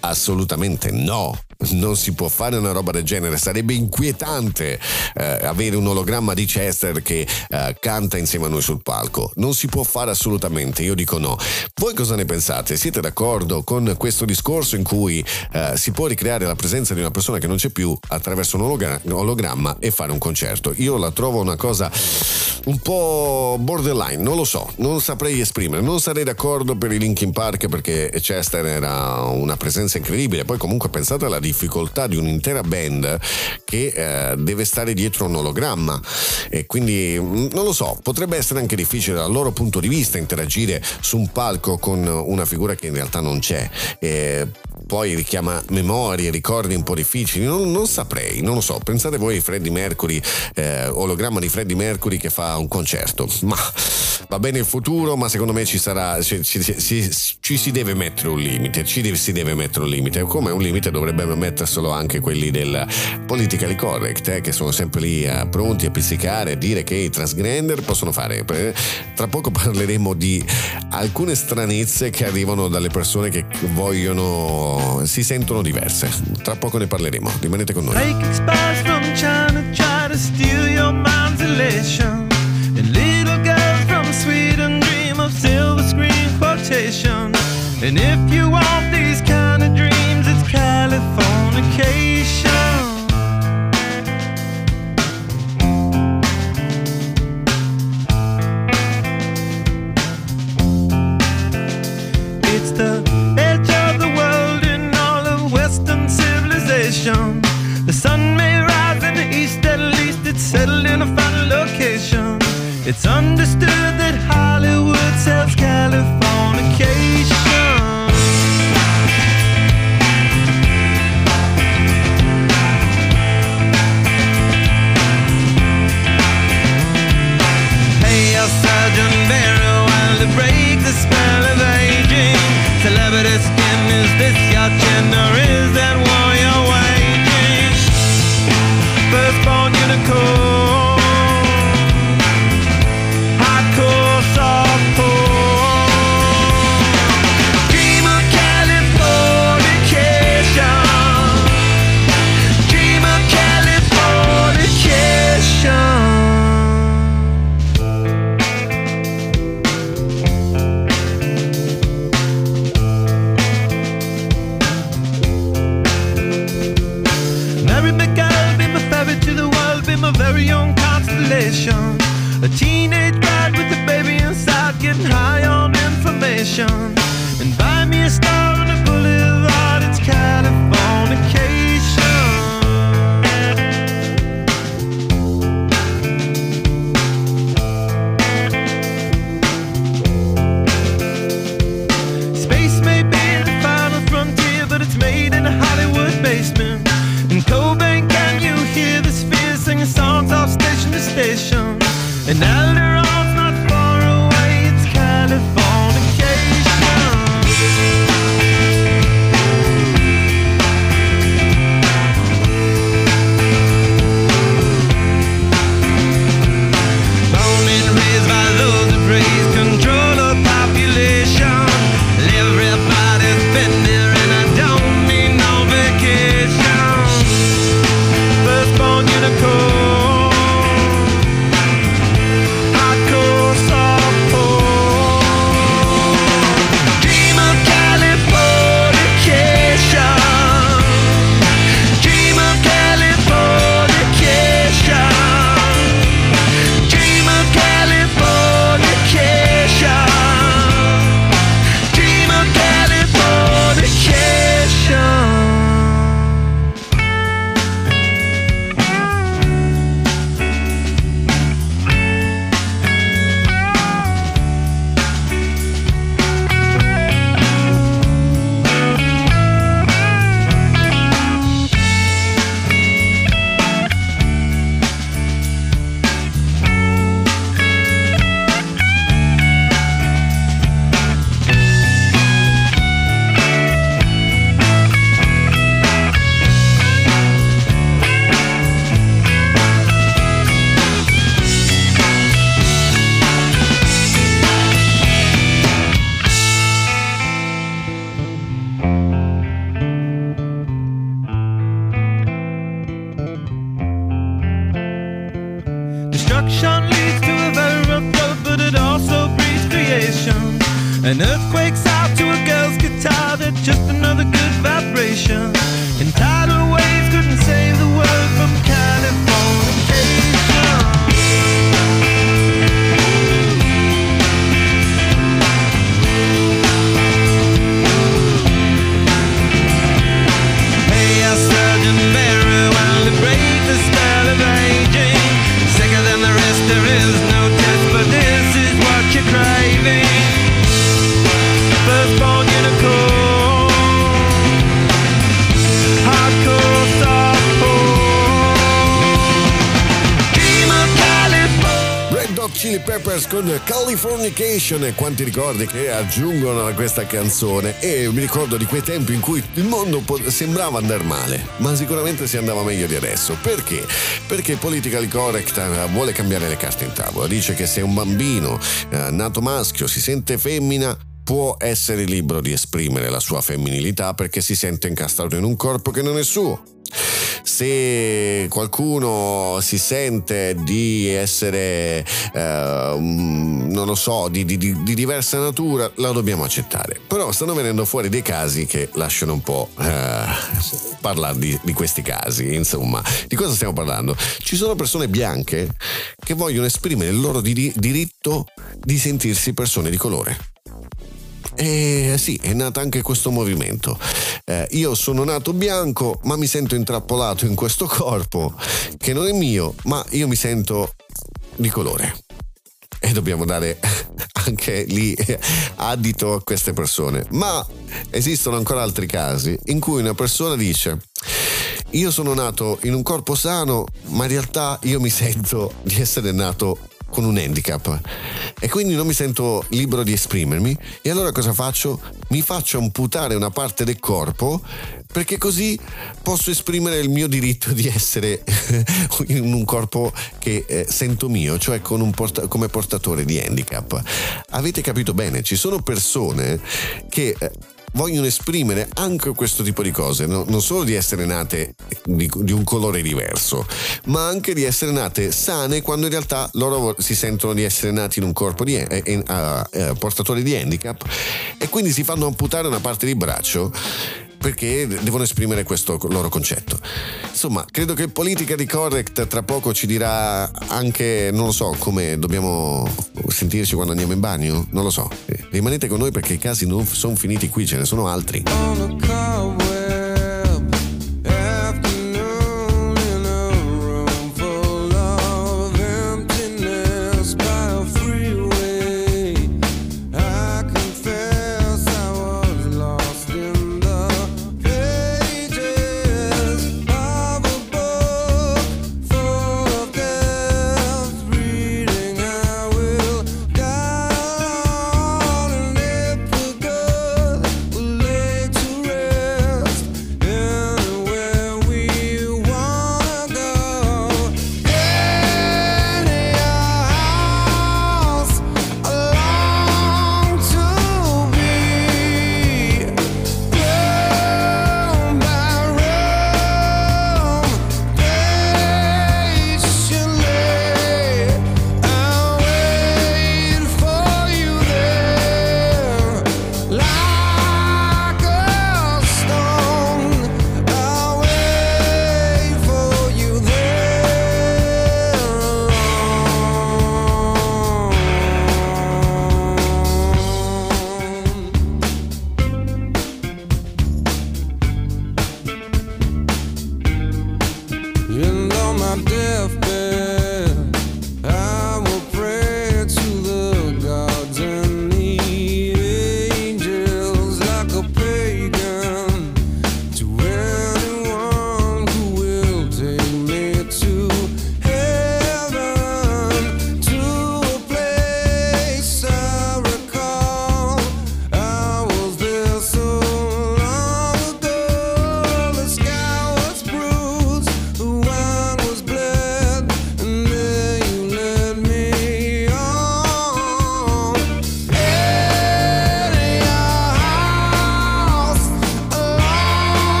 assolutamente no non si può fare una roba del genere, sarebbe inquietante eh, avere un ologramma di Chester che eh, canta insieme a noi sul palco, non si può fare assolutamente, io dico no. Voi cosa ne pensate? Siete d'accordo con questo discorso in cui eh, si può ricreare la presenza di una persona che non c'è più attraverso un ologramma e fare un concerto? Io la trovo una cosa un po' borderline, non lo so, non saprei esprimere, non sarei d'accordo per i Linkin Park perché Chester era una presenza incredibile, poi comunque pensate alla difficoltà di un'intera band che eh, deve stare dietro un ologramma e quindi mm, non lo so, potrebbe essere anche difficile dal loro punto di vista interagire su un palco con una figura che in realtà non c'è. Eh, poi richiama memorie, ricordi un po' difficili, non, non saprei, non lo so. Pensate voi a Freddie Mercury, eh, ologramma di Freddie Mercury che fa un concerto, ma va bene il futuro, ma secondo me ci sarà, ci, ci, ci, ci si deve mettere un limite, ci si deve mettere un limite, come un limite dovrebbero metterselo anche quelli del politically correct, eh, che sono sempre lì eh, pronti a pizzicare, a dire che i transgender possono fare. Tra poco parleremo di alcune stranezze che arrivano dalle persone che vogliono, si sentono diverse. Tra poco ne parleremo, rimanete con noi. It's understood that Hollywood sells Californication. ocean. Californication e quanti ricordi che aggiungono a questa canzone. E mi ricordo di quei tempi in cui il mondo sembrava andare male ma sicuramente si andava meglio di adesso. Perché? perché Politically Correct eh, vuole cambiare le carte in tavola. Dice che se un bambino eh, nato maschio si sente femmina può essere libero di esprimere la sua femminilità perché si sente incastrato in un corpo che non è suo se qualcuno si sente di essere, eh, non lo so, di, di, di, diversa natura, la dobbiamo accettare. Però stanno venendo fuori dei casi che lasciano un po' eh, parlare di, di questi casi. Insomma, di cosa stiamo parlando? Ci sono persone bianche che vogliono esprimere il loro diritto di sentirsi persone di colore. E sì, è nato anche questo movimento. Eh, io sono nato bianco, ma mi sento intrappolato in questo corpo che non è mio, ma io mi sento di colore. E dobbiamo dare anche lì adito a queste persone. Ma esistono ancora altri casi in cui una persona dice io sono nato in un corpo sano, ma in realtà io mi sento di essere nato con un handicap e quindi non mi sento libero di esprimermi e allora cosa faccio? Mi faccio amputare una parte del corpo perché così posso esprimere il mio diritto di essere in un corpo che eh, sento mio, cioè porta- come portatore di handicap. Avete capito bene, ci sono persone che eh, vogliono esprimere anche questo tipo di cose, no? non solo di essere nate di, di, un colore diverso, ma anche di essere nate sane quando in realtà loro si sentono di essere nati in un corpo di, eh, eh, uh, portatori di handicap e quindi si fanno amputare una parte di braccio perché devono esprimere questo loro concetto. Insomma, credo che Politica di Correct tra poco ci dirà anche, non lo so, come dobbiamo sentirci quando andiamo in bagno, non lo so. Rimanete con noi perché i casi non sono finiti qui, ce ne sono altri.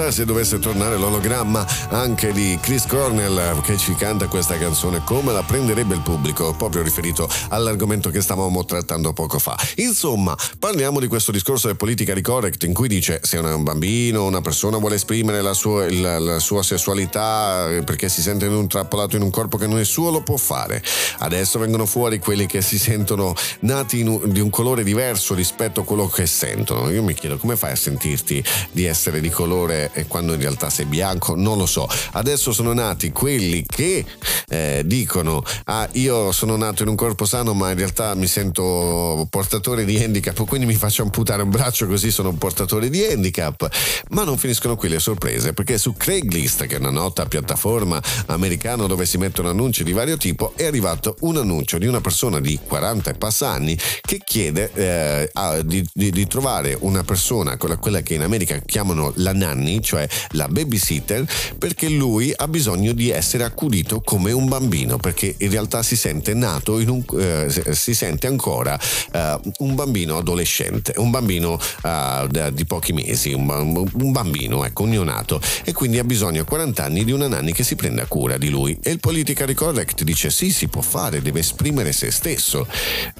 Chissà se dovesse tornare l'ologramma anche di Chris Cornell che ci canta questa canzone, come la prenderebbe il pubblico, proprio riferito all'argomento che stavamo trattando poco fa. Insomma, parliamo di questo discorso del politically correct in cui dice se un bambino, una persona vuole esprimere la sua, la, la sua sessualità perché si sente intrappolato in un corpo che non è suo, lo può fare. Adesso vengono fuori quelli che si sentono nati un, di un colore diverso rispetto a quello che sentono. Io mi chiedo come fai a sentirti di essere di colore e quando in realtà sei bianco? Non lo so. Adesso sono nati quelli che eh, dicono ah io sono nato in un corpo sano ma in realtà mi sento portatore di handicap quindi mi faccio amputare un braccio così sono un portatore di handicap. Ma non finiscono qui le sorprese perché su Craigslist che è una nota piattaforma americana dove si mettono annunci di vario tipo è arrivato un annuncio di una persona di 40 e passa anni che chiede eh, di, di, di, trovare una persona, quella, quella che in America chiamano la nanny, cioè la babysitter, perché lui ha bisogno di essere accudito come un bambino, perché in realtà si sente nato un, eh, si sente ancora eh, un bambino adolescente, un bambino eh, di pochi mesi, un, un bambino, ecco, un neonato, e quindi ha bisogno a 40 anni di una nanny che si prenda cura di lui. E il politically correct dice sì, si può fare, deve esprimere se stesso.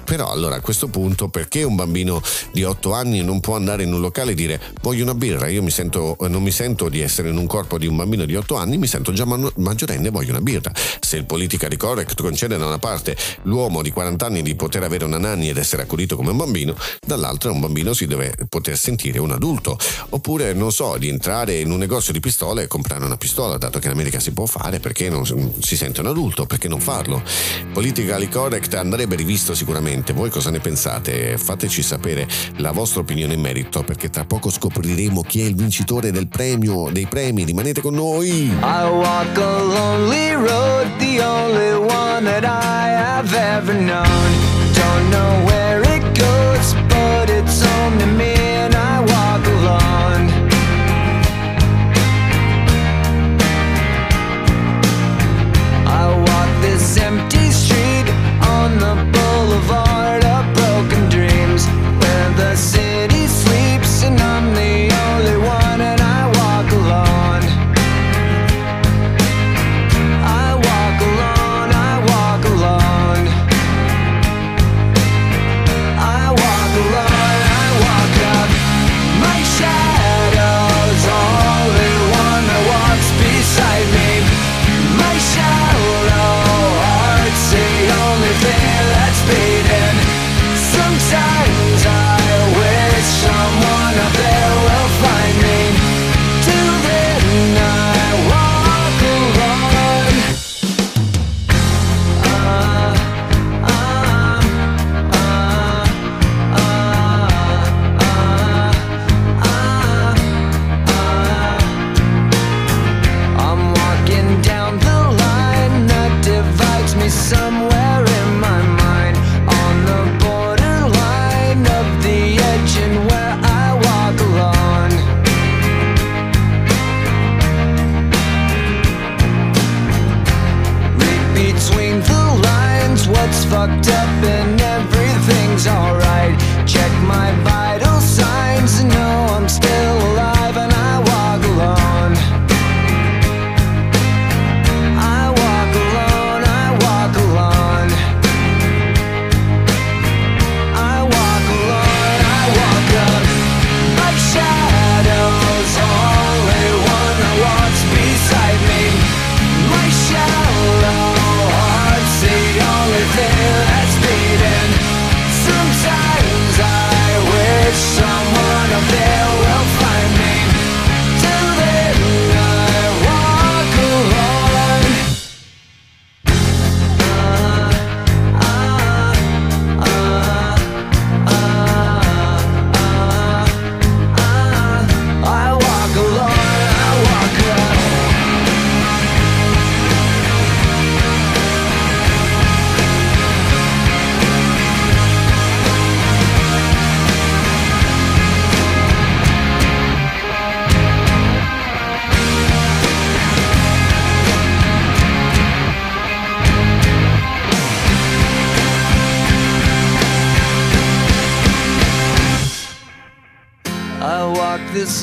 Però allora a questo punto perché un bambino di 8 anni non può andare in un locale e dire voglio una birra, io mi sento, non mi sento di essere in un corpo di un bambino di 8 anni, mi sento già maggiorenne e voglio una birra. Se il politically correct concede da una parte l'uomo di 40 anni di poter avere una nanny ed essere accudito come un bambino, dall'altra un bambino si deve poter sentire un adulto. Oppure, non so, di entrare in un negozio di pistole e comprare una pistola, dato che in America si può fare, perché non si sente un adulto, perché non farlo? Politically correct andrebbe rivisto sicuramente. Voi cosa ne pensate? Fateci sapere la vostra opinione in merito, perché tra poco scopriremo chi è il vincitore del premio, dei premi. Rimanete con noi! I walk a lonely road, the only one that I have ever known. Don't know where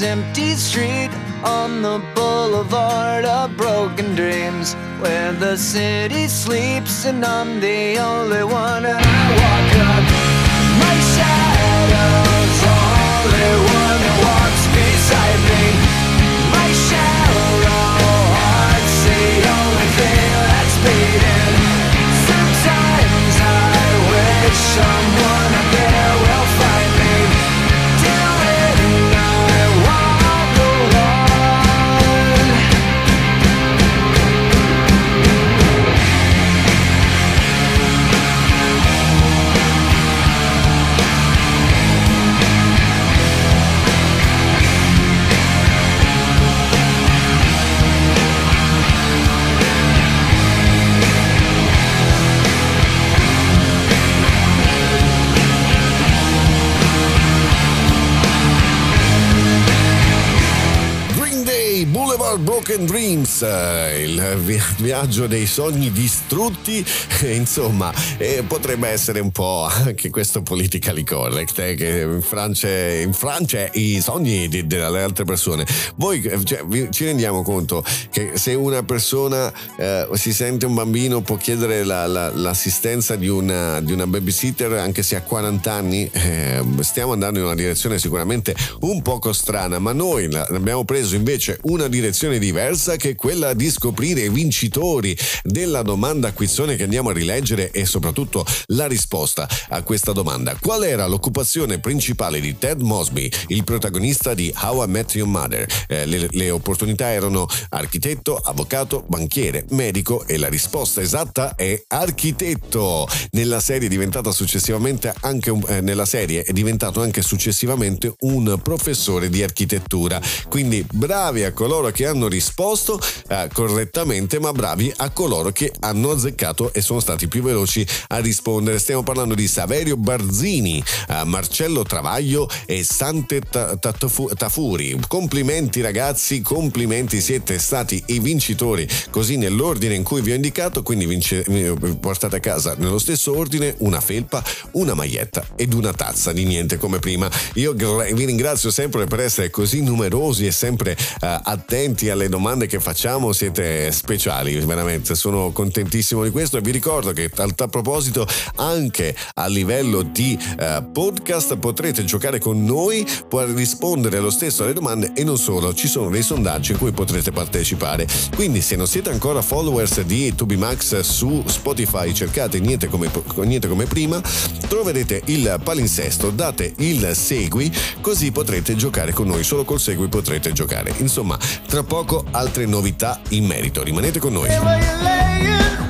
empty street on the boulevard of broken dreams where the city sleeps and I'm the viaggio dei sogni distrutti, insomma, eh, potrebbe essere un po' anche questo politically correct, eh, che in Francia, in Francia i sogni di- delle altre persone. Voi cioè, vi- ci rendiamo conto che se una persona eh, si sente un bambino può chiedere la- la- l'assistenza di una, di una babysitter anche se ha 40 anni, eh, stiamo andando in una direzione sicuramente un poco strana, ma noi abbiamo preso invece una direzione diversa che è quella di scoprire vincitori della domanda quizzone che andiamo a rileggere e soprattutto la risposta a questa domanda. Qual era l'occupazione principale di Ted Mosby, il protagonista di How I Met Your Mother? Eh, le, le opportunità erano architetto, avvocato, banchiere, medico e la risposta esatta è architetto. Nella serie è diventata successivamente anche un- eh, nella serie è diventato anche successivamente un professore di architettura. Quindi bravi a coloro che hanno risposto eh, correttamente, ma bravi a coloro che hanno azzeccato e sono stati più veloci a rispondere. Stiamo parlando di Saverio Barzini, eh, Marcello Travaglio e Sante Tafuri. Complimenti ragazzi, complimenti, siete stati i vincitori così nell'ordine in cui vi ho indicato, quindi vince- portate a casa nello stesso ordine una felpa, una maglietta ed una tazza di niente come prima. Io vi ringrazio sempre per essere così numerosi e sempre eh, attenti alle domande che facciamo, siete speciali, veramente sono contentissimo di questo e vi ricordo che a tal proposito anche a livello di eh, podcast potrete giocare con noi, può rispondere lo stesso alle domande e non solo, ci sono dei sondaggi in cui potrete partecipare. Quindi se non siete ancora followers di Tubimax su Spotify, cercate niente come, niente come prima, troverete il palinsesto, date il segui, così potrete giocare con noi, solo col segui potrete giocare. Insomma, tra poco altre novità in merito, rimanete con noi. Where you laying?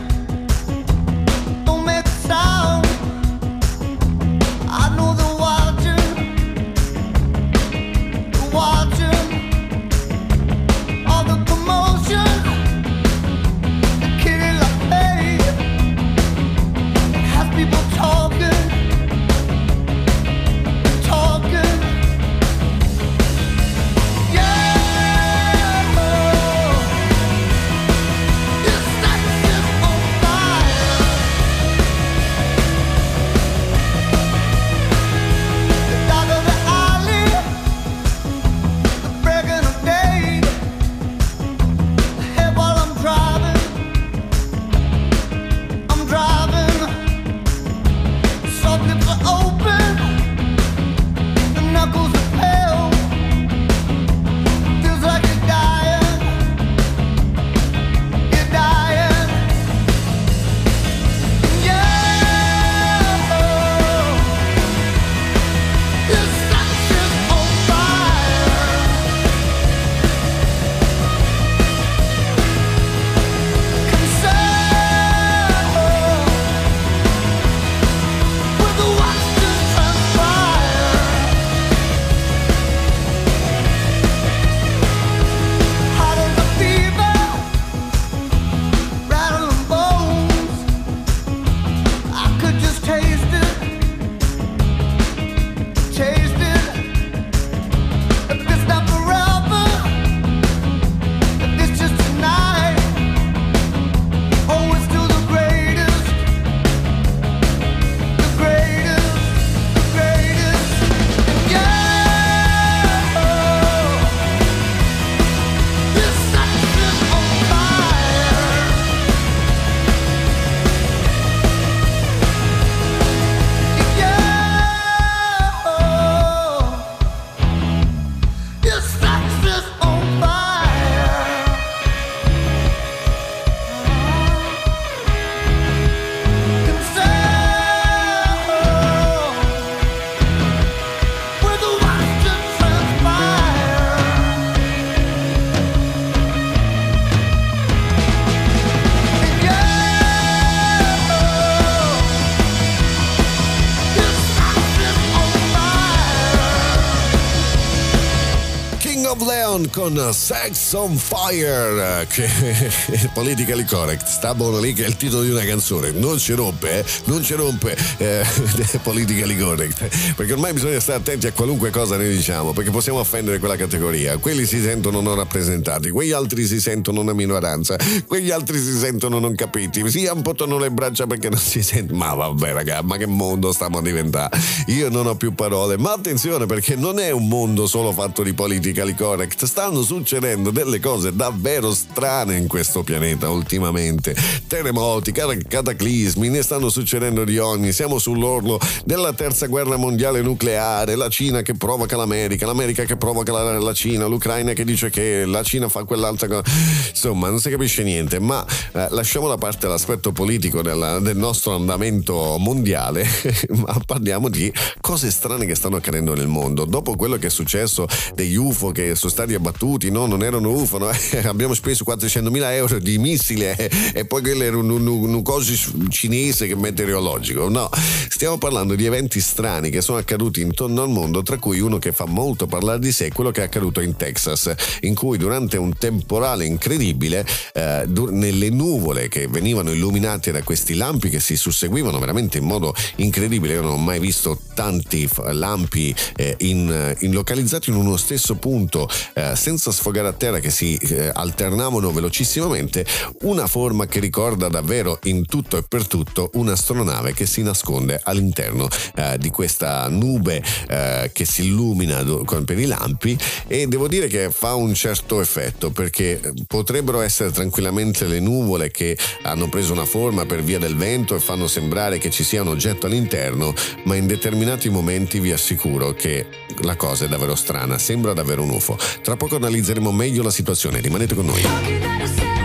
Sex on Fire, che politically correct, sta buono lì che è il titolo di una canzone, non ci rompe, eh? non ci rompe eh, politically correct, perché ormai bisogna stare attenti a qualunque cosa ne diciamo, perché possiamo offendere quella categoria, quelli si sentono non rappresentati, quegli altri si sentono una minoranza, quegli altri si sentono non capiti, si amputtano le braccia perché non si sentono, ma vabbè raga, ma che mondo stiamo a diventare, io non ho più parole, ma attenzione perché non è un mondo solo fatto di politically correct, stanno succedendo delle cose davvero strane in questo pianeta ultimamente. Terremoti, cataclismi, ne stanno succedendo di ogni. Siamo sull'orlo della terza guerra mondiale nucleare, la Cina che provoca l'America, l'America che provoca la, la Cina, l'Ucraina che dice che la Cina fa quell'altra cosa. Insomma, non si capisce niente, ma eh, lasciamo da parte l'aspetto politico della, del nostro andamento mondiale, ma parliamo di cose strane che stanno accadendo nel mondo. Dopo quello che è successo degli UFO che sono stati abbattuti, no, non erano UFO, no? abbiamo speso 400.000 euro di missile eh, e poi quello era un, un, un coso cinese che meteorologico. No, stiamo parlando di eventi strani che sono accaduti intorno al mondo, tra cui uno che fa molto parlare di sé è quello che è accaduto in Texas, in cui durante un temporale incredibile, eh, nelle nuvole che venivano illuminate da questi lampi che si susseguivano veramente in modo incredibile, io non ho mai visto tanti lampi eh, in, in localizzati in uno stesso punto eh, senza sfogare a terra che si eh, alternavano velocissimamente, una forma che ricorda davvero in tutto e per tutto un'astronave che si nasconde all'interno eh, di questa nube eh, che si illumina do- con, per i lampi e devo dire che fa un certo effetto perché potrebbero essere tranquillamente le nuvole che hanno preso una forma per via del vento e fanno sembrare che ci sia un oggetto all'interno, ma in determinati momenti vi assicuro che la cosa è davvero strana, sembra davvero un UFO. Tra poco analizzeremo meglio la situazione, rimanete con noi.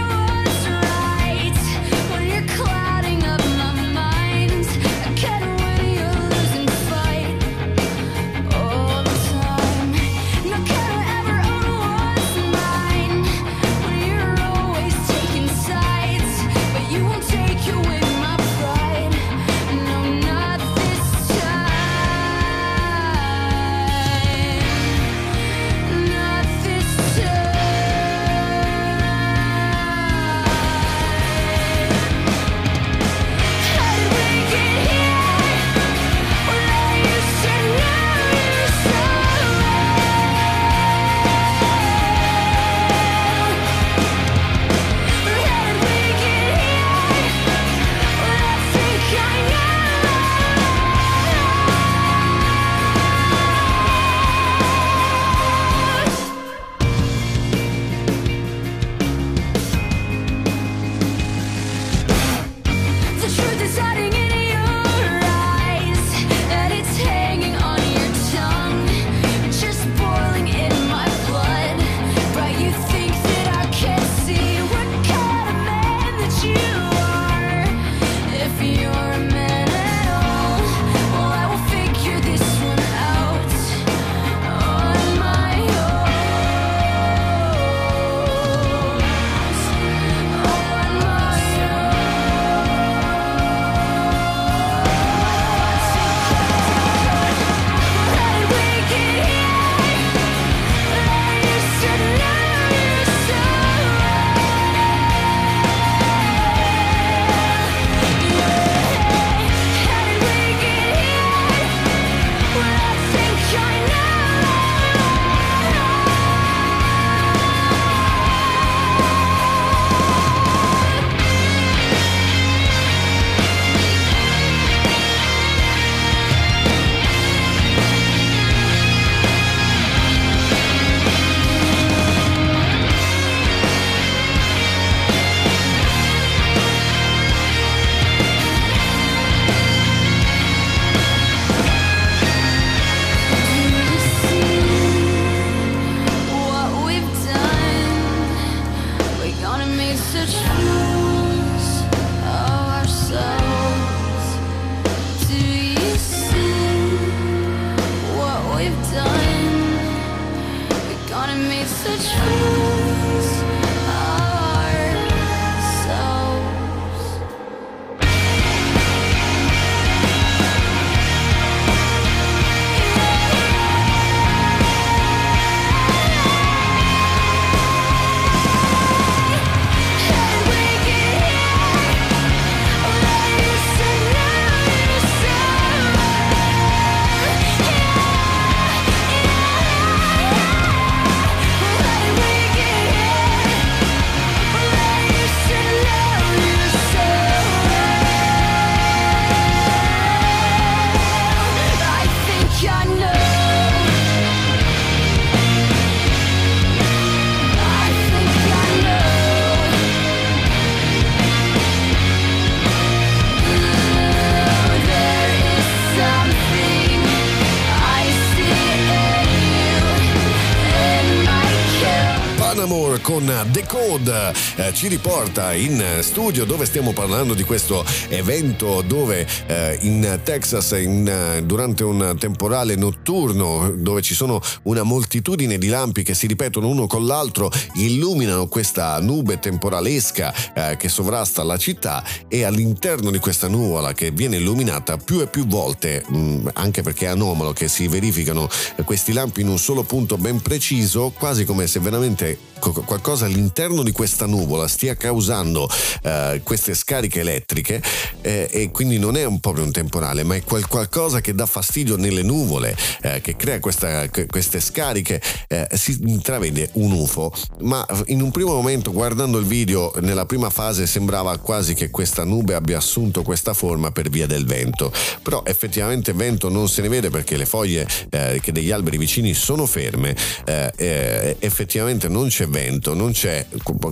Ci riporta in studio dove stiamo parlando di questo evento dove eh, in Texas in, eh, durante un temporale notturno dove ci sono una moltitudine di lampi che si ripetono uno con l'altro illuminano questa nube temporalesca eh, che sovrasta la città e all'interno di questa nuvola che viene illuminata più e più volte mh, mm, anche perché è anomalo che si verificano questi lampi in un solo punto ben preciso quasi come se veramente qualcosa all'interno di questa nuvola stia causando eh, queste scariche elettriche eh, e quindi non è un proprio un temporale ma è qualcosa che dà fastidio nelle nuvole eh, che crea questa, queste scariche eh, si intravede un UFO. Ma in un primo momento guardando il video nella prima fase sembrava quasi che questa nube abbia assunto questa forma per via del vento. Però effettivamente vento non se ne vede perché le foglie eh, che degli alberi vicini sono ferme eh, effettivamente non c'è vento, non c'è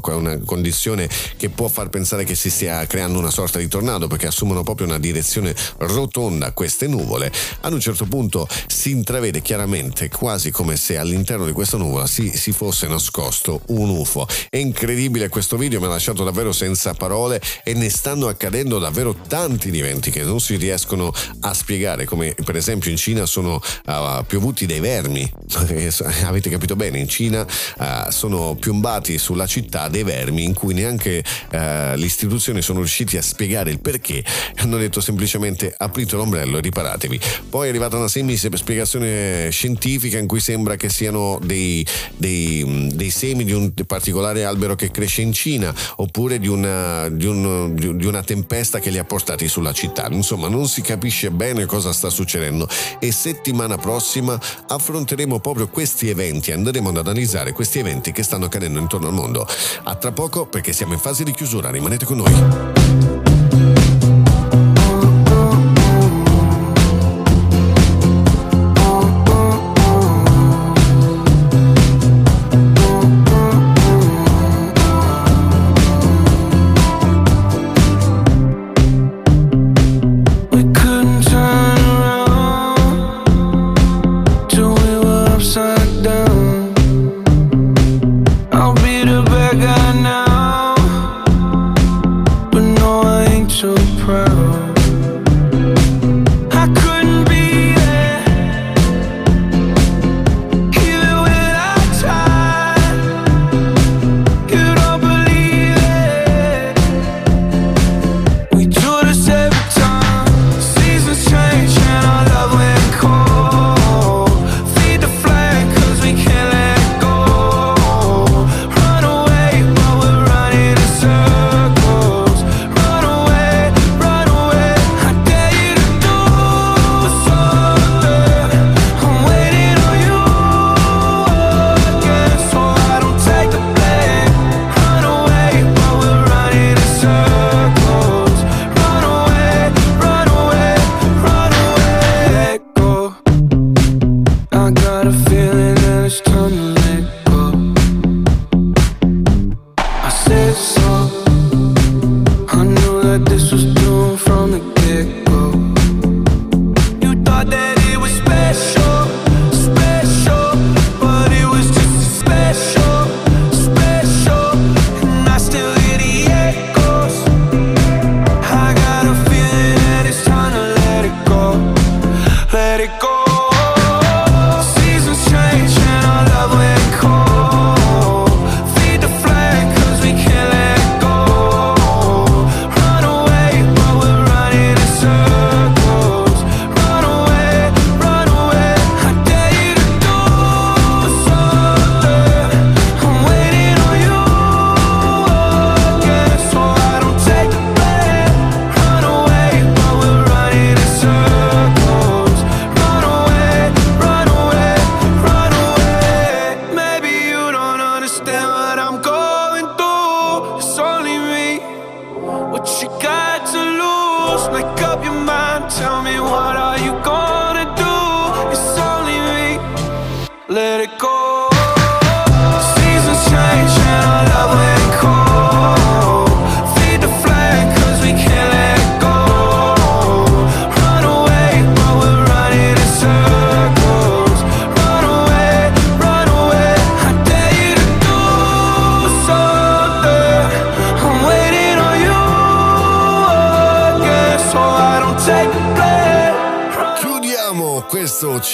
una condizione che può far pensare che si stia creando una sorta di tornado perché assumono proprio una direzione rotonda queste nuvole. Ad un certo punto si intravede chiaramente quasi come se all'interno di questa nuvola si, si fosse nascosto un UFO. È incredibile questo video, mi ha lasciato davvero senza parole e ne stanno accadendo davvero tanti di eventi che non si riescono a spiegare, come per esempio in Cina sono uh, piovuti dei vermi. Avete capito bene, in Cina uh, sono piombati sulla città dei vermi in cui neanche eh, le istituzioni sono riusciti a spiegare il perché. Hanno detto semplicemente aprite l'ombrello e riparatevi. Poi è arrivata una semplice spiegazione scientifica in cui sembra che siano dei, dei, dei semi di un particolare albero che cresce in Cina oppure di una, di, un, di una tempesta che li ha portati sulla città. Insomma, non si capisce bene cosa sta succedendo e settimana prossima affronteremo proprio questi eventi, andremo ad analizzare questi eventi che stanno accadendo intorno al mondo. A tra poco perché siamo in fase di chiusura, rimanete con noi.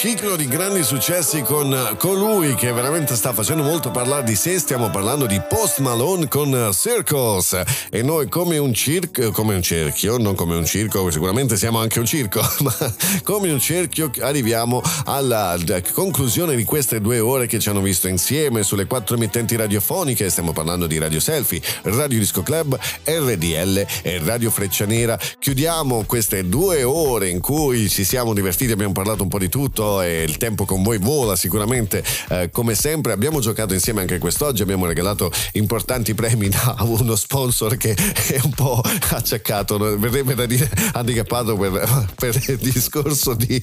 Ciclo di grandi successi con colui che veramente sta facendo molto parlare di sé. Stiamo parlando di Post Malone con Circles. E noi come un circo, come un cerchio, non come un circo, sicuramente siamo anche un circo, ma come un cerchio arriviamo alla conclusione di queste due ore che ci hanno visto insieme sulle quattro emittenti radiofoniche. Stiamo parlando di Radio Selfie, Radio Disco Club, RDL e Radio Freccia Nera. Chiudiamo queste due ore in cui ci siamo divertiti, abbiamo parlato un po' di tutto e il tempo con voi vola sicuramente eh, come sempre. Abbiamo giocato insieme anche quest'oggi, abbiamo regalato importanti premi da uno sponsor che è un po' acciaccato, verrebbe da dire handicappato per, per il discorso di,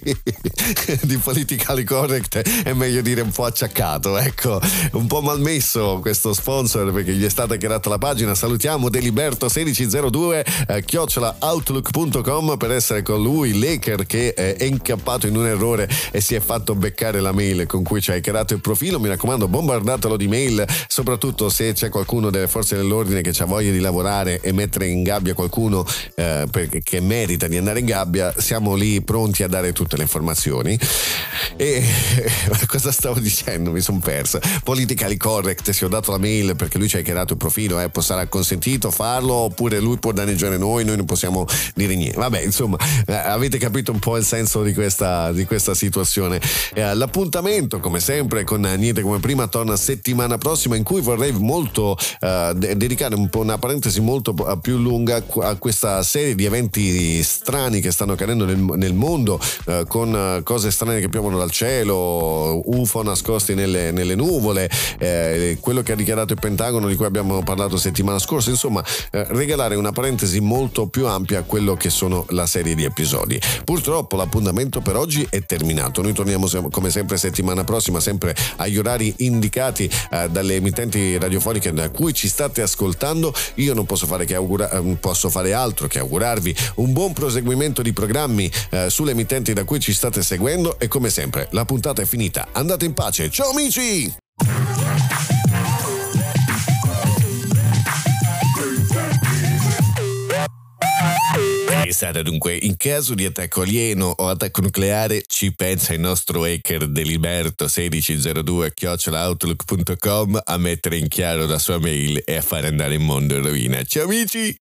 di politically correct, è meglio dire un po' acciaccato, ecco, un po' malmesso questo sponsor perché gli è stata creata la pagina. Salutiamo Deliberto 1602 eh, chiocciolaoutlook.com per essere con lui, Laker che è incappato in un errore e si è fatto beccare la mail con cui ci hai creato il profilo. Mi raccomando, bombardatelo di mail, soprattutto se c'è qualcuno delle forze dell'ordine che ha voglia di lavorare e mettere in gabbia qualcuno eh, che merita di andare in gabbia. Siamo lì pronti a dare tutte le informazioni. E cosa stavo dicendo? Mi sono persa. Politically correct, si ho dato la mail perché lui ci ha creato il profilo, eh, sarà consentito farlo oppure lui può danneggiare noi, noi non possiamo dire niente. Vabbè, insomma, eh, avete capito un po' il senso di questa, di questa situazione. Eh, l'appuntamento, come sempre, con Niente come prima torna settimana prossima in cui vorrei molto eh, dedicare un po' una parentesi molto più lunga a questa serie di eventi strani che stanno accadendo nel, nel mondo, eh, con cose strane che piovono dal cielo, UFO nascosti nelle, nelle nuvole, eh, quello che ha dichiarato il Pentagono di cui abbiamo parlato settimana scorsa, insomma, eh, regalare una parentesi molto più ampia a quello che sono la serie di episodi. Purtroppo l'appuntamento per oggi è terminato. Noi torniamo come sempre settimana prossima, sempre agli orari indicati eh, dalle emittenti radiofoniche da cui ci state ascoltando. Io non posso fare, che augura- eh, posso fare altro che augurarvi un buon proseguimento di programmi eh, sulle emittenti da cui ci state seguendo e come sempre la puntata è finita. Andate in pace. Ciao amici! Pensate dunque, in caso di attacco alieno o attacco nucleare, ci pensa il nostro hacker Deliberto 1602 chiocciolaoutlook.com a mettere in chiaro la sua mail e a fare andare il mondo in rovina. Ciao amici!